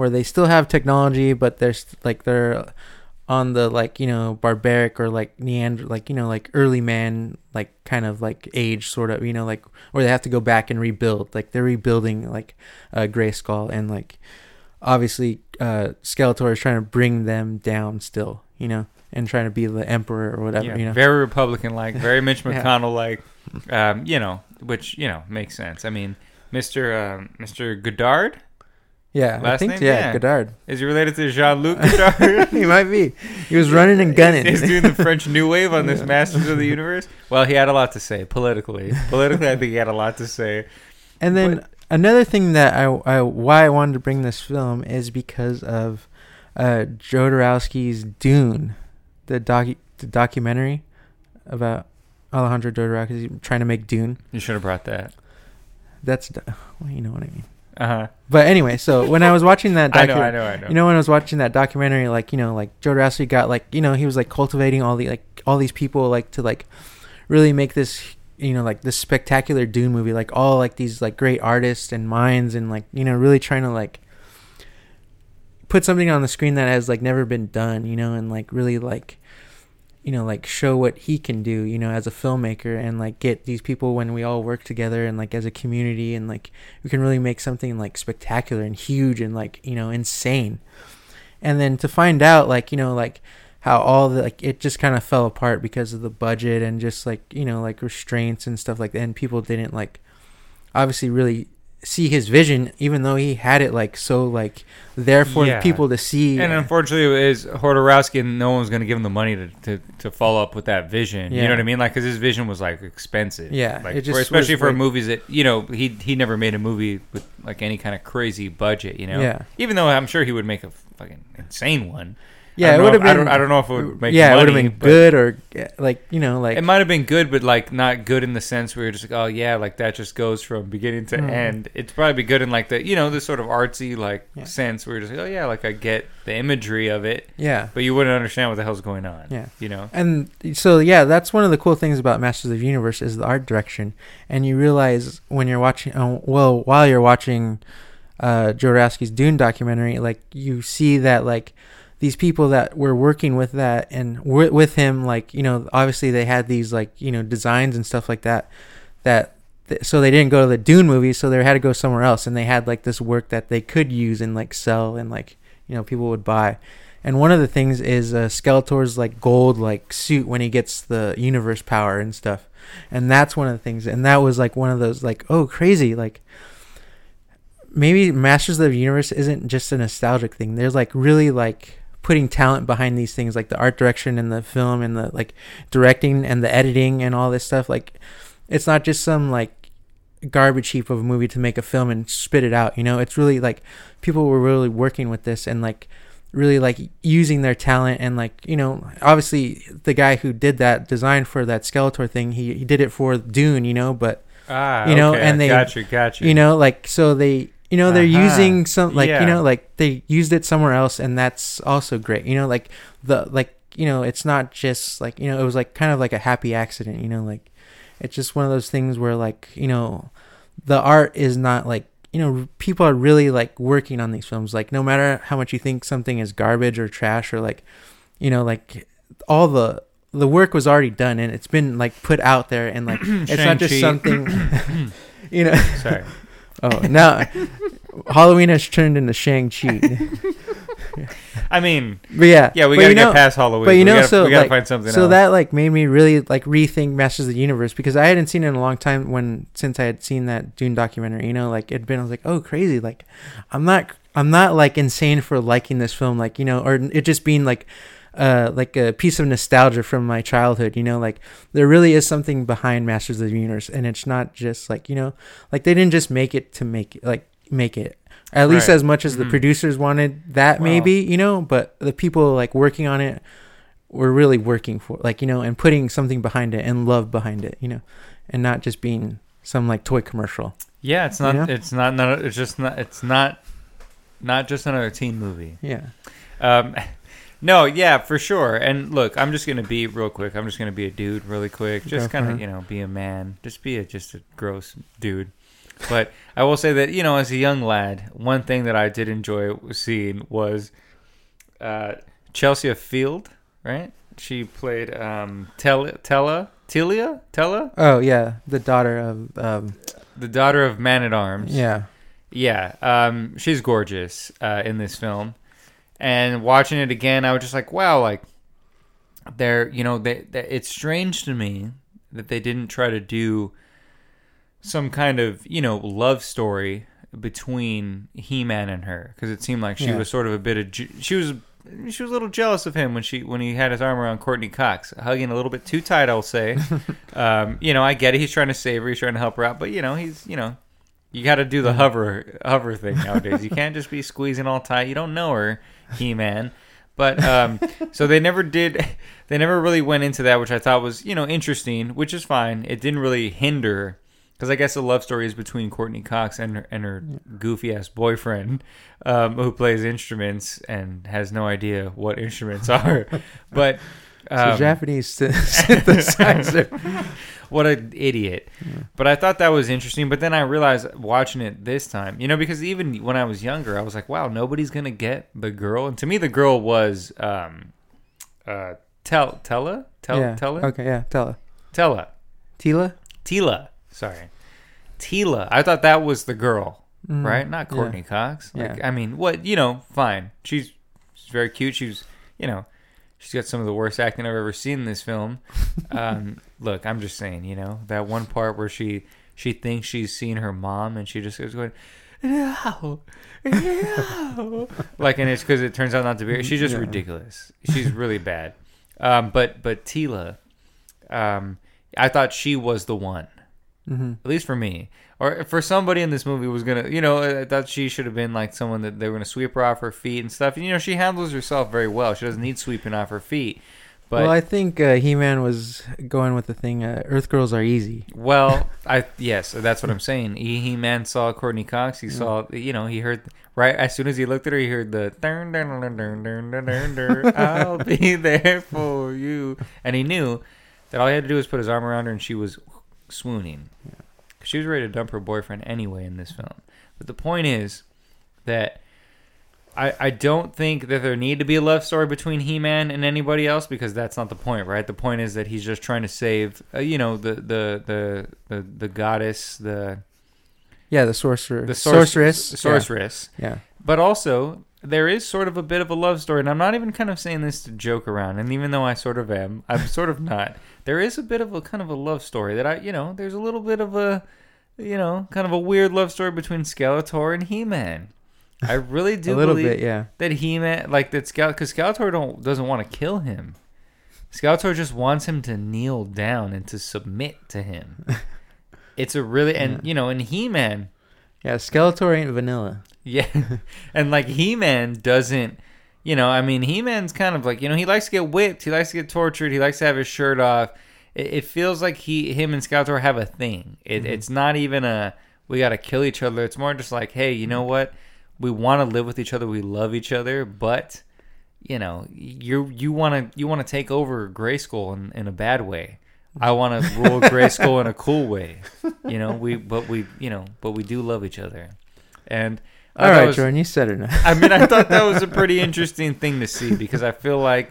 where they still have technology but they're st- like they're on the like you know barbaric or like neander like you know like early man like kind of like age sort of you know like where they have to go back and rebuild. Like they're rebuilding like uh gray skull and like obviously uh skeletor is trying to bring them down still you know and trying to be the emperor or whatever yeah, you know. very Republican like, very Mitch McConnell like, um, you know, which you know makes sense. I mean, Mister um, Mister Godard Yeah, I Last think name? yeah, Yeah. Godard. is he related to Jean Luc Godard? he might be. He was running and gunning. He's, he's doing the French New Wave on this Masters of the Universe. Well, he had a lot to say politically. Politically, I think he had a lot to say. and then but- another thing that I, I why I wanted to bring this film is because of uh, Jodorowsky's Dune, the docu- the documentary about Alejandro Jodorowsky trying to make Dune. You should have brought that. That's well, you know what I mean. Uh huh. But anyway, so when I was watching that I know. I know. I know. You know, when I was watching that documentary, like you know, like Joe Jodorowsky got like you know he was like cultivating all the like all these people like to like really make this you know like this spectacular Dune movie, like all like these like great artists and minds, and like you know really trying to like put something on the screen that has like never been done, you know, and like really like you know like show what he can do you know as a filmmaker and like get these people when we all work together and like as a community and like we can really make something like spectacular and huge and like you know insane. And then to find out like you know like how all the like it just kind of fell apart because of the budget and just like you know like restraints and stuff like that and people didn't like obviously really see his vision even though he had it like so like there for Yeah. people to see And unfortunately, it was Jodorowsky, and no one was going to give him the money to, to, to follow up with that vision. You know what I mean? Like, because his vision was like expensive. Yeah, like for- especially for way- movies that you know he he never made a movie with like any kind of crazy budget. You know, Yeah. Even though I'm sure he would make a fucking insane one. Yeah I it don't would know have if- I been don't, I don't know if it would make yeah it would money, have been good or like you know like It might have been good, but like not good in the sense where you're just like, oh yeah, like that just goes from beginning to Mm. end. It's probably be good in like the you know the sort of artsy like Yeah. sense where you're just like, oh yeah, like I get the imagery of it, yeah but you wouldn't understand what the hell's going on. Yeah. you know. and so yeah that's one of the cool things about masters of the universe is the art direction and you realize when you're watching uh, well while you're watching uh Jodorowsky's dune documentary like you see that like these people that were working with that and wi- with him like you know obviously they had these like you know designs and stuff like that that th- so they didn't go to the dune movie so they had to go somewhere else and they had like this work that they could use and like sell and like you know people would buy and one of the things is uh, Skeletor's like gold like suit when he gets the universe power and stuff, and that's one of the things. And that was like one of those like oh crazy like maybe Masters of the Universe isn't just a nostalgic thing. There's like really like putting talent behind these things like the art direction and the film and the like directing and the editing and all this stuff like it's not just some like garbage heap of a movie to make a film and spit it out you know it's really like people were really working with this and like really like using their talent and like you know obviously the guy who did that design for that skeletor thing he, he did it for dune you know but Ah, You know, okay. and they- got you, got you. you know like so they you know they're Uh-huh. using some like Yeah. you know like they used it somewhere else and that's also great you know like the like you know it's not just like you know it was like kind of like a happy accident you know like it's just one of those things where like you know the art is not like you know people are really like working on these films like no matter how much you think something is garbage or trash or like you know like all the the work was already done and it's been like put out there and like it's not just something you know Sorry. Oh, now Halloween has turned into Shang Chi. I mean, But yeah, yeah, we but gotta you know, get past Halloween. But you We know, gotta, so we gotta like, find something so else. that like made me really like rethink Masters of the Universe because I hadn't seen it in a long time when since I had seen that Dune documentary. You know, like it'd been I was like, oh crazy, like I'm not I'm not like insane for liking this film, like you know, or it just being like uh like a piece of nostalgia from my childhood you know like there really is something behind masters of the universe and it's not just like you know like they didn't just make it to make it like make it at least Right. as much as the Mhm. producers wanted that maybe you know but the people like working on it were really working for like you know and putting something behind it and love behind it you know and not just being some like toy commercial yeah, it's not. you know? It's not. Not. It's just not. It's not. Not just another teen movie. yeah Um, no, yeah, for sure. And look, I'm just gonna be real quick. I'm just gonna be a dude, really quick. Just kind of, you know, be a man. Just be a just a gross dude. But I will say that you know, as a young lad, one thing that I did enjoy seeing was uh, Chelsea Field. Right? She played um, Tel- Tella, Telia, Tella, oh yeah the daughter of um the daughter of Man at Arms. yeah Yeah, um, she's gorgeous uh, in this film, and watching it again, I was just like, wow, like they're, you know, they, they, it's strange to me that they didn't try to do some kind of, you know, love story between He-Man and her, because it seemed like she Yeah. was sort of a bit of, she was. She was a little jealous of him when she when he had his arm around Courteney Cox, hugging a little bit too tight. I'll say, um, you know, I get it. He's trying to save her. He's trying to help her out, but you know, he's you know, you got to do the hover hover thing nowadays. You can't just be squeezing all tight. You don't know her, He Man. But um, so they never did. They never really went into that, which I thought was you know interesting, which is fine. It didn't really hinder because I guess the love story is between Courteney Cox and her, and her goofy ass boyfriend, um, who plays instruments and has no idea what instruments are. but Um, Japanese synthesizer. What an idiot. But I thought that was interesting. But then I realized watching it this time, you know, because even when I was younger, I was like, wow, nobody's gonna get the girl. And to me, the girl was um, uh, Tel Tella Tel yeah. Tella Okay, yeah. Tella. Tella Teela? Teela. Sorry, Teela. I thought that was the girl, Mm, right? Not yeah. Courteney Cox. Like, Yeah. I mean, what you know? Fine. She's she's very cute. She's you know. She's got some of the worst acting I've ever seen in this film. Um, look, I'm just saying, you know, that one part where she she thinks she's seen her mom and she just goes going, no, no. like, and it's because it turns out not to be. She's just Yeah. ridiculous. She's really bad. Um, but but Teela, um, I thought she was the one hmm at least for me, or for somebody in this movie was gonna, you know, I thought she should have been like someone that they were gonna sweep her off her feet and stuff. And, you know, she handles herself very well. She doesn't need sweeping off her feet. But well, I think uh, He-Man was going with the thing. Uh, Earth girls are easy. well, I yes, that's what I'm saying. He he man saw Courteney Cox. He saw, you know, he heard right as soon as he looked at her, he heard the dun, dun, dun, dun, dun, dun, dun, dun, I'll be there for you, and he knew that all he had to do was put his arm around her, and she was swooning. She was ready to dump her boyfriend anyway in this film. But the point is that I, I don't think that there need to be a love story between He-Man and anybody else because that's not the point, right? The point is that he's just trying to save, uh, you know, the, the the the the goddess, the Yeah, the sorcerer. the sorc- sorceress. sorceress. Yeah. But also, there is sort of a bit of a love story, and I'm not even kind of saying this to joke around. And even though I sort of am, I'm sort of not. There is a bit of a kind of a love story that I, you know, there's a little bit of a, you know, kind of a weird love story between Skeletor and He-Man. I really do a little believe bit, yeah. that He-Man, like that, Skel, because Skeletor don't doesn't want to kill him. Skeletor just wants him to kneel down and to submit to him. It's a really, and you know, and He-Man, Yeah, Skeletor ain't vanilla. yeah, and like He Man doesn't, you know, I mean, He Man's kind of like, you know, he likes to get whipped, he likes to get tortured, he likes to have his shirt off. It, it feels like he, him, and Skeletor have a thing. It, mm-hmm. It's not even a we got to kill each other. It's more just like, hey, you know what? We want to live with each other. We love each other, but you know, you you want to you want to take over Grayskull in, in a bad way. I want to rule Grayskull in a cool way. You know, we but we you know, but we do love each other. And All right, was- Jordan, you said it now. I mean, I thought that was a pretty interesting thing to see because I feel like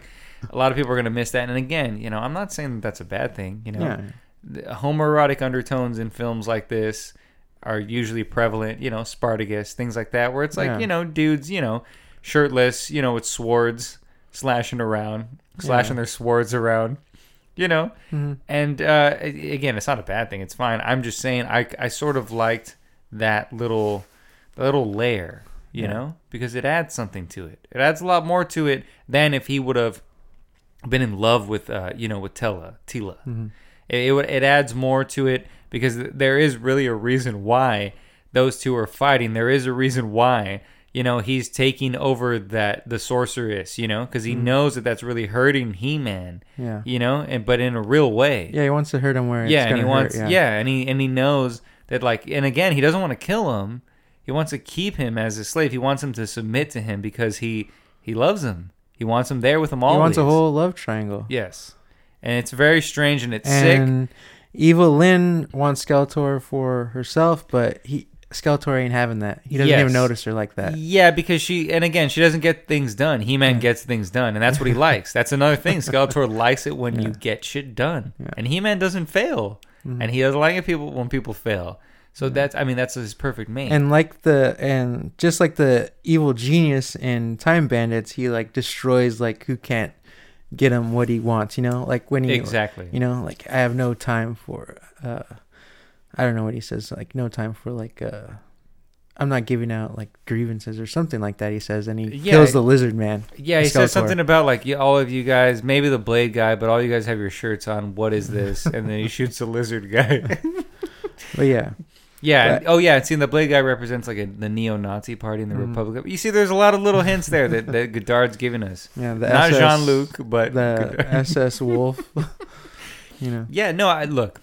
a lot of people are going to miss that. And again, you know, I'm not saying that that's a bad thing. You know, Yeah. the homoerotic undertones in films like this are usually prevalent. You know, Spartacus, things like that, where it's like Yeah. you know, dudes, you know, shirtless, you know, with swords slashing around, slashing their swords around. You know, Mhm. and uh, again, it's not a bad thing. It's fine. I'm just saying, I I sort of liked that little little layer, you Yeah. know, because it adds something to it. It adds a lot more to it than if he would have been in love with, uh, you know, with Tella, Teela. It, it would- it adds more to it because there is really a reason why those two are fighting. There is a reason why. You know, he's taking over that the sorceress, you know, because he knows that that's really hurting He-Man, Yeah. you know, and but in a real way Yeah, he wants to hurt him where yeah, and he gonna wants hurt. yeah. and he and he knows that like and again he doesn't want to kill him. He wants to keep him as a slave. He wants him to submit to him because he he loves him. He wants him there with him always. He wants a whole love triangle. yes, and it's very strange and it's sick. and Evil Lynn wants Skeletor for herself, but he Skeletor ain't having that. He doesn't Yes. even notice her like that. Yeah, because she and again she doesn't get things done. He Man gets things done, and that's what he likes. That's another thing. Skeletor likes it when you get shit done, Yeah. and He Man doesn't fail, Mhm. and he doesn't like it people when people fail. So that's I mean that's his perfect mate. And like the and just like the evil genius in Time Bandits, he like destroys like who can't get him what he wants. You know, like when he exactly. you know like I have no time for uh I don't know what he says like no time for like uh I'm not giving out like grievances or something like that. He says, and he Yeah. kills the lizard man. Yeah, he says something about like yeah, all of you guys, maybe the blade guy, but all you guys have your shirts on. What is this? And then he shoots the lizard guy. But yeah, yeah. But- oh yeah. And see, the blade guy represents like a, the neo-Nazi party in the Mhm. Republic. You see, there's a lot of little hints there that, that Godard's giving us. yeah, the Not Jean Luc, but the Godard. SS Wolf. you know, Yeah, no, I look.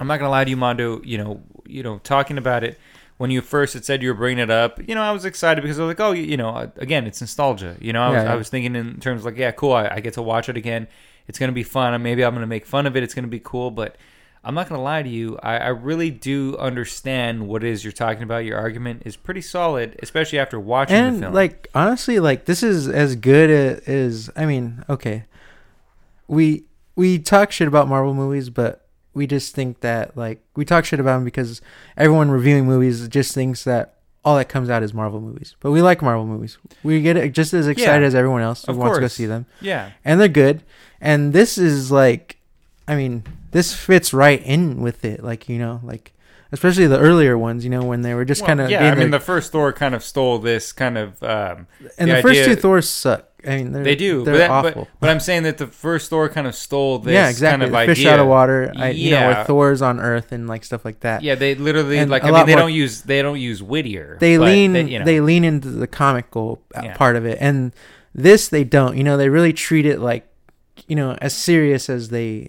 I'm not gonna lie to you, Mondo. You know, you know, talking about it when you first had said you were bringing it up. You know, I was excited because I was like, oh, you, know, again, it's nostalgia. You know, I was, Yeah, yeah. I was thinking in terms of like, yeah, cool. I, I get to watch it again. It's gonna be fun. Maybe I'm gonna make fun of it. It's gonna be cool, but I'm not gonna lie to you. I, I really do understand what it is you're talking about. Your argument is pretty solid, especially after watching the and film. like honestly like this is as good as i mean okay. We we talk shit about marvel movies but we just think that like we talk shit about them because everyone reviewing movies just thinks that all that comes out is marvel movies. But we like marvel movies. We get just as excited Yeah, as everyone else who wants to go see them. Yeah, and they're good. And this is like i mean this fits right in with it like you know like especially the earlier ones you know when they were just Well, kind of yeah. I mean, the first Thor kind of stole this kind of. Um, and the the, first two Thors suck. I mean, they're, do, They're but, that- awful. but but I'm saying that the first Thor kind of stole this yeah, exactly. kind of the idea. fish out of water. I, You know, Yeah. where Thor's on Earth and like stuff like that. Yeah, they literally And like. I mean, they more- don't use they don't use Whittier. They lean. They, They, you know, lean into the comical uh Yeah. part of it, and this they don't. You know, they really treat it like, you know, as serious as they,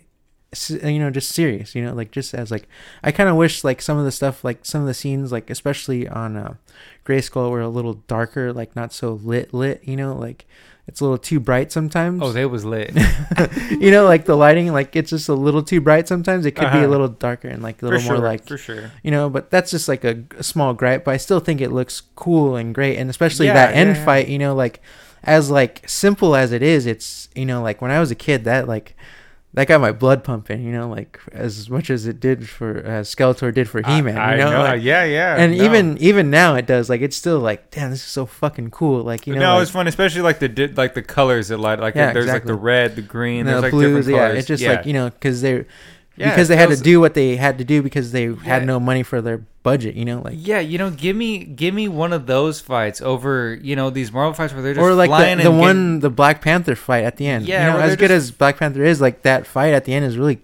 you know, just serious. You know, like just as like. I kind of wish like some of the stuff, like some of the scenes, like especially on uh, Grayskull, were a little darker, like not so lit, lit. You know, like. It's a little too bright sometimes. oh, they was lit you know, like the lighting, like it's just a little too bright sometimes. It could be Uh-huh. a little darker and like a for little sure. more like for sure. you know. But that's just like a, a small gripe. But I still think it looks cool and great, and especially Yeah, that end yeah, yeah. fight. You know, like as like simple as it is, it's you know like when I was a kid, that like that got my blood pumping. You know, like as much as it did for as Skeletor did for He Man. I, I You know, like- yeah, yeah. and no. even even now it does. Like it's still like, damn, this is so fucking cool. Like you know, no, like, it's fun, especially like the like the colors that light. Like Yeah, there's like exactly. the red, the green, the there's like blues, yeah. It's just yeah. like you know because they Yeah, because they had to do what they had to do because they had no money for their budget. You know, like Yeah, you know, give me give me one of those fights over you know these Marvel fights where they're just or like flying the, the one the Black Panther fight at the end. Yeah, you know, as good just- as Black Panther is, like that fight at the end is really,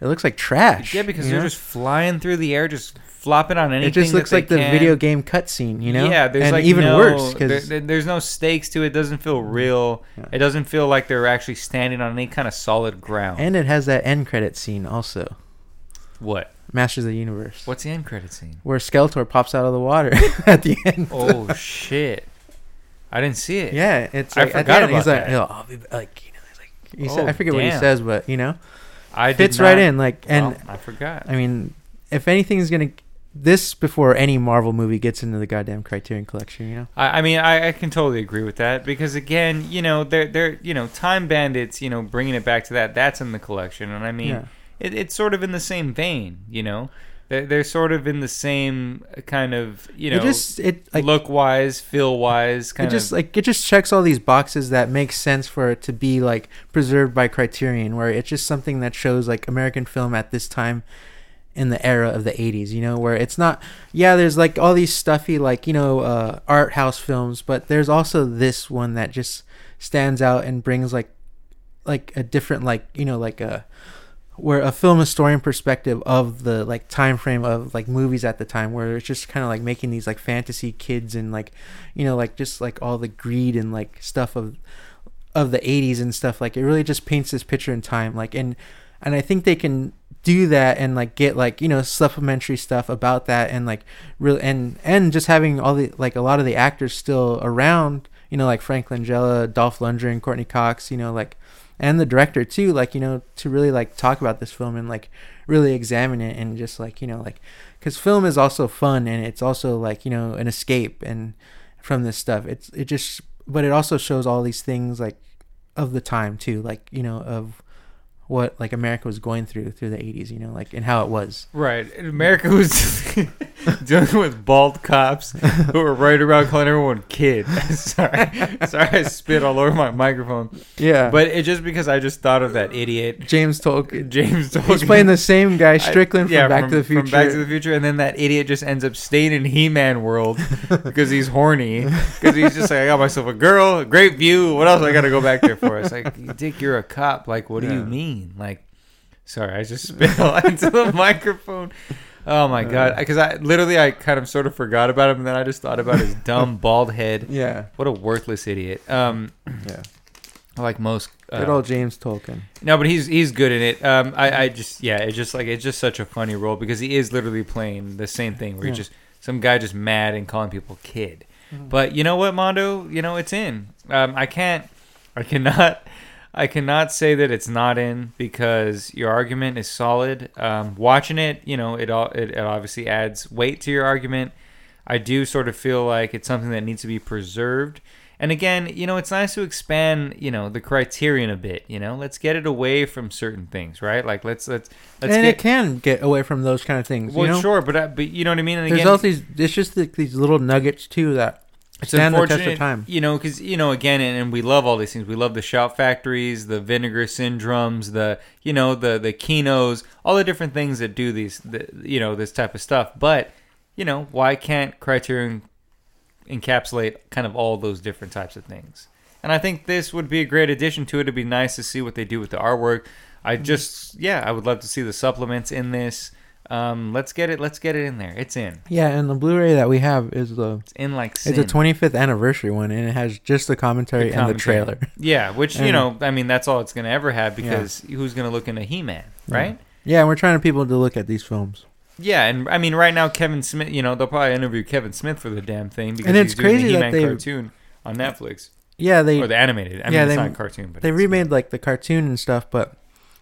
it looks like trash. Yeah, because you they're know? just flying through the air, just flopping on anything. it just looks that like the can. video game cutscene. You know, Yeah, there's and like even no, worse because there- there's no stakes to it. It doesn't feel real. Yeah. It doesn't feel like they're actually standing on any kind of solid ground. and it has that end credit scene also, what? Masters of the Universe, What's the end credit scene? where Skeletor pops out of the water at the end. Oh shit! I didn't see it. Yeah, it's I like, the forgot end, he's about like, "Oh, I'll be like, you know, like, he Oh, said, I forget what he says, but you know, I did fits right in. Like, and well, I forgot. I mean, if anything's gonna, this before any Marvel movie gets into the goddamn Criterion Collection, you know. I, I mean, I, I can totally agree with that because again, you know, they're they're you know, Time Bandits, you know, bringing it back to that. That's in the collection, and I mean, Yeah. it, it's sort of in the same vein. You know, they're they're sort of in the same kind of you know, it just it like look wise, feel wise, it kind just of. like it just checks all these boxes that make sense for it to be like preserved by Criterion, where it's just something that shows like American film at this time in the era of the 80s you know where it's not yeah there's like all these stuffy like you know uh art house films but there's also this one that just stands out and brings like like a different like you know like a where a film historian perspective of the like time frame of like movies at the time where it's just kind of like making these like fantasy kids and like you know like just like all the greed and like stuff of of the 80s and stuff like it really just paints this picture in time like and and i think they can do that and like get like you know supplementary stuff about that and like real and and just having all the like a lot of the actors still around you know like frank langella dolph lundgren courteney cox you know like and the director too like you know to really like talk about this film and like really examine it and just like you know like because film is also fun and it's also like you know an escape and from this stuff. It's it just but it also shows all these things like of the time too like you know of what like america was going through through the 80s you know like and how it was Right, And America was dealing with bald cops who were right around calling everyone kid. sorry, sorry, I spit all over my microphone. yeah But it just because I just thought of that idiot james tolkan James Tolkan. he's playing the same guy I- strickland from yeah, back to the future From Back to the Future, and then that idiot just ends up staying in He-Man world because he's horny. Because he's just like, I got myself a girl, a great view. What else I got to go back there for? It's like, Dick, you're a cop. Like, what do you Yeah. Mean? Like, sorry, I just all into the microphone. Oh my god! Because I literally, I kind of sort of forgot about him, and then I just thought about his dumb bald head. yeah What a worthless idiot. Um, yeah like most. Uh, good old james tolkan no, but he's he's good in it. Um, I, I just yeah, it's just like it's just such a funny role because he is literally playing the same thing where Yeah. he's just some guy just mad and calling people kid. Mhm. But you know what, Mondo? You know it's in. Um, I can't, I cannot, I cannot say that it's not in because your argument is solid. Um, watching it, you know, it all it, it obviously adds weight to your argument. I do sort of feel like it's something that needs to be preserved. And again, you know, it's nice to expand, you know, the criterion a bit. You know, let's get it away from certain things, right? Like let's let's let's and get it can get away from those kind of things. well, you know? sure, but I, but you know what I mean. And There's again, all these. It's just like these little nuggets too that it's stand unfortunate, of time. you know, because you know, again, and, and we love all these things. We love the shout factories, the vinegar syndromes, the you know, the the kinos, all the different things that do these, the, you know, this type of stuff. But you know, why can't Criterion encapsulate kind of all those different types of things? And I think this would be a great addition to it. It'd be nice to see what they do with the artwork. I Mm-hmm. just, yeah, I would love to see the supplements in this. Um, let's get it. Let's get it in there. It's in. Yeah, and the Blu-ray that we have is the It's in like it's a 25th anniversary one, and it has just the commentary, The and the trailer. Yeah, which you know, I mean, that's all it's gonna ever have because who's gonna look into He-Man, right? Yeah, and we're trying to people to look at these films, Yeah, and I mean, right now Kevin Smith, you know, they'll probably interview Kevin Smith for the damn thing because And it's he's doing crazy the that He-Man they- cartoon on Netflix Yeah, they or the animated. I mean, yeah, it's they- not a cartoon, but they remade like the cartoon and stuff, but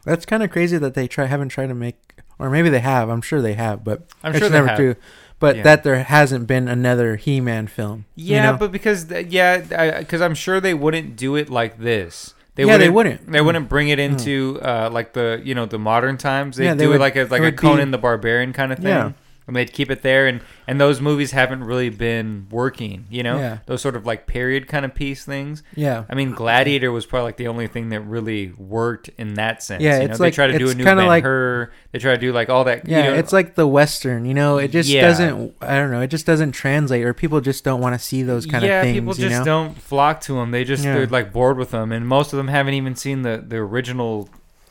that's kind of crazy that they try haven't tried to make, or maybe they have. I'm sure they have, but I'm it's sure they never have. true. But Yeah. that there hasn't been another He-Man film. you Yeah, know? but because th- yeah, because I'm sure they wouldn't do it like this. They Yeah, they wouldn't, wouldn't. They Mm. wouldn't bring it into uh, like the you know the modern times. They Yeah, they do it like a like a would be- Conan the Barbarian kind of thing. Yeah. And they'd keep it there, and and those movies haven't really been working. You know, Yeah. those sort of like period kind of piece things. yeah, I mean, Gladiator was probably like the only thing that really worked in that sense. Yeah, you it's know? like- they try to do a new kinda Ben like- Hur. They try to do like all that. yeah. you know, it's like the Western. You know, it just Yeah. doesn't. I don't know. It just doesn't translate, or people just don't want to see those kind yeah, of things. people you just know? don't flock to them. They just they're like bored with them, and most of them haven't even seen the the original.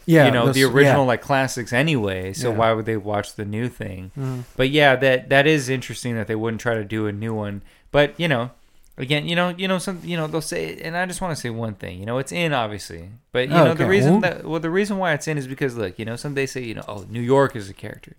Yeah, you know, those- the original like classics anyway. So Yeah. why would they watch the new thing? Yeah. Mhm. But yeah, that that is interesting that they wouldn't try to do a new one. But you know, again, you know, you know, some you know they'll say, and I just want to say one thing. You know, it's in obviously, but you know the reason that well the reason why it's in is because look, you know, some they say you know, oh, New York is a character.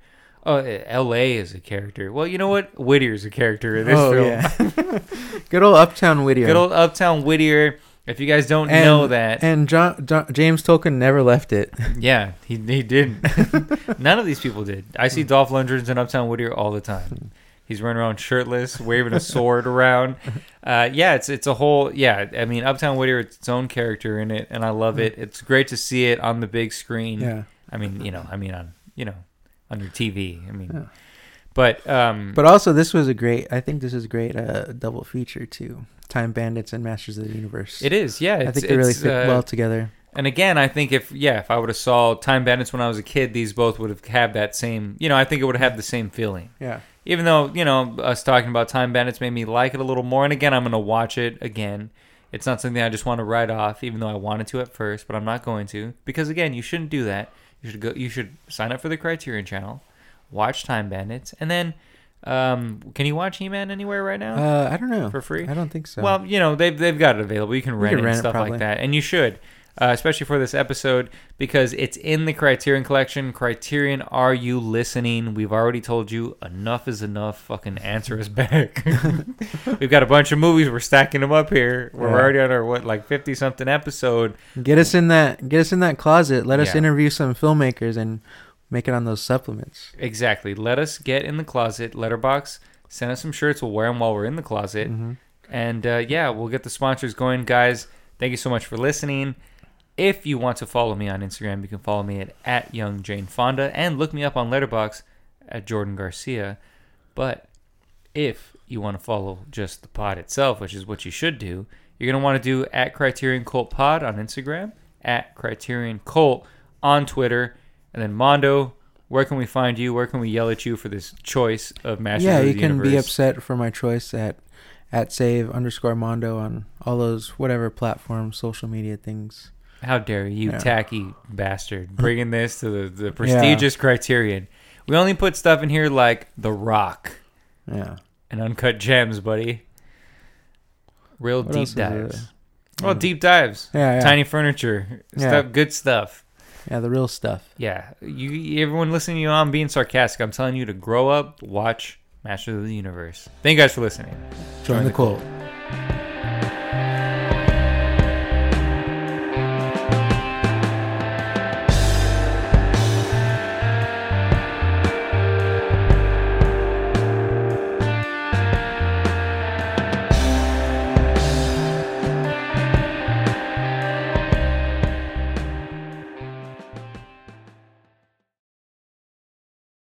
Oh, eh, L.A. is a character. Well, you know what? Whittier's a character in this oh film. yeah, good old Uptown Whittier. Good old Uptown Whittier. If you guys don't and, know that, and John, John James Tolkan never left it. yeah, he he didn't. None of these people did. I Hmm. see Dolph Lundgren's in Uptown Whittier all the time. He's running around shirtless, waving a sword around. Uh, yeah, it's it's a whole yeah. I mean, Uptown Whittier, it's its own character in it, and I love it. It's great to see it on the big screen. Hmm. Yeah, I mean, you know, I mean on you know on your TV. I mean, Yeah. but um, but also this was a great. I think this is a great uh, double feature too. Time Bandits and Masters of the Universe. it is yeah. I think they really fit uh, well together. And again, I think if yeah, if I would have saw Time Bandits when I was a kid, these both would have had that same. You know, I think it would have had the same feeling. Yeah, Even though you know us talking about Time Bandits made me like it a little more. And again, I'm gonna watch it again. It's not something I just want to write off, even though I wanted to at first, but I'm not going to because again, you shouldn't do that. You should go. You should sign up for the Criterion Channel, watch Time Bandits, and then um, can you watch He-Man anywhere right now? uh, I don't know For free? I don't think so. Well, you know they've they've got it available. You can rent it and rent it, stuff probably. like that, and you should, uh, especially for this episode because it's in the Criterion Collection. Criterion, are you listening? We've already told you enough is enough. Fucking answer us back. We've got a bunch of movies. We're stacking them up here. We're Yeah. already on our what like fifty something episode. get us in that. Get us in that closet. Let us Yeah. interview some filmmakers and make it on those supplements. Exactly. Let us get in the closet. Letterboxd. Send us some shirts. We'll wear them while we're in the closet. Mhm. And uh, yeah, we'll get the sponsors going, guys. Thank you so much for listening. If you want to follow me on Instagram, you can follow me at, at Young Jane Fonda and look me up on Letterboxd at Jordan Garcia. But if you want to follow just the pod itself, which is what you should do, you're going to want to do at Criterion Cult Pod on Instagram, at Criterion Cult on Twitter, and then Mondo. Where can we find you? Where can we yell at you for this choice of Masters yeah, of you can be upset for my choice at at save underscore mondo on all those whatever platforms, social media things. How dare you, Yeah. tacky bastard, bringing this to the, the prestigious Criterion. We only put stuff in here like The Rock Yeah. and Uncut Gems, buddy. Real What deep else is there? dives. Well, Mm. deep dives. Yeah, yeah. Tiny furniture. Yeah. Stuff, good stuff. Yeah, the real stuff. Yeah. You everyone listening to you, I'm being sarcastic. I'm telling you to grow up, watch Masters of the Universe. Thank you guys for listening. Join, Join the the cult.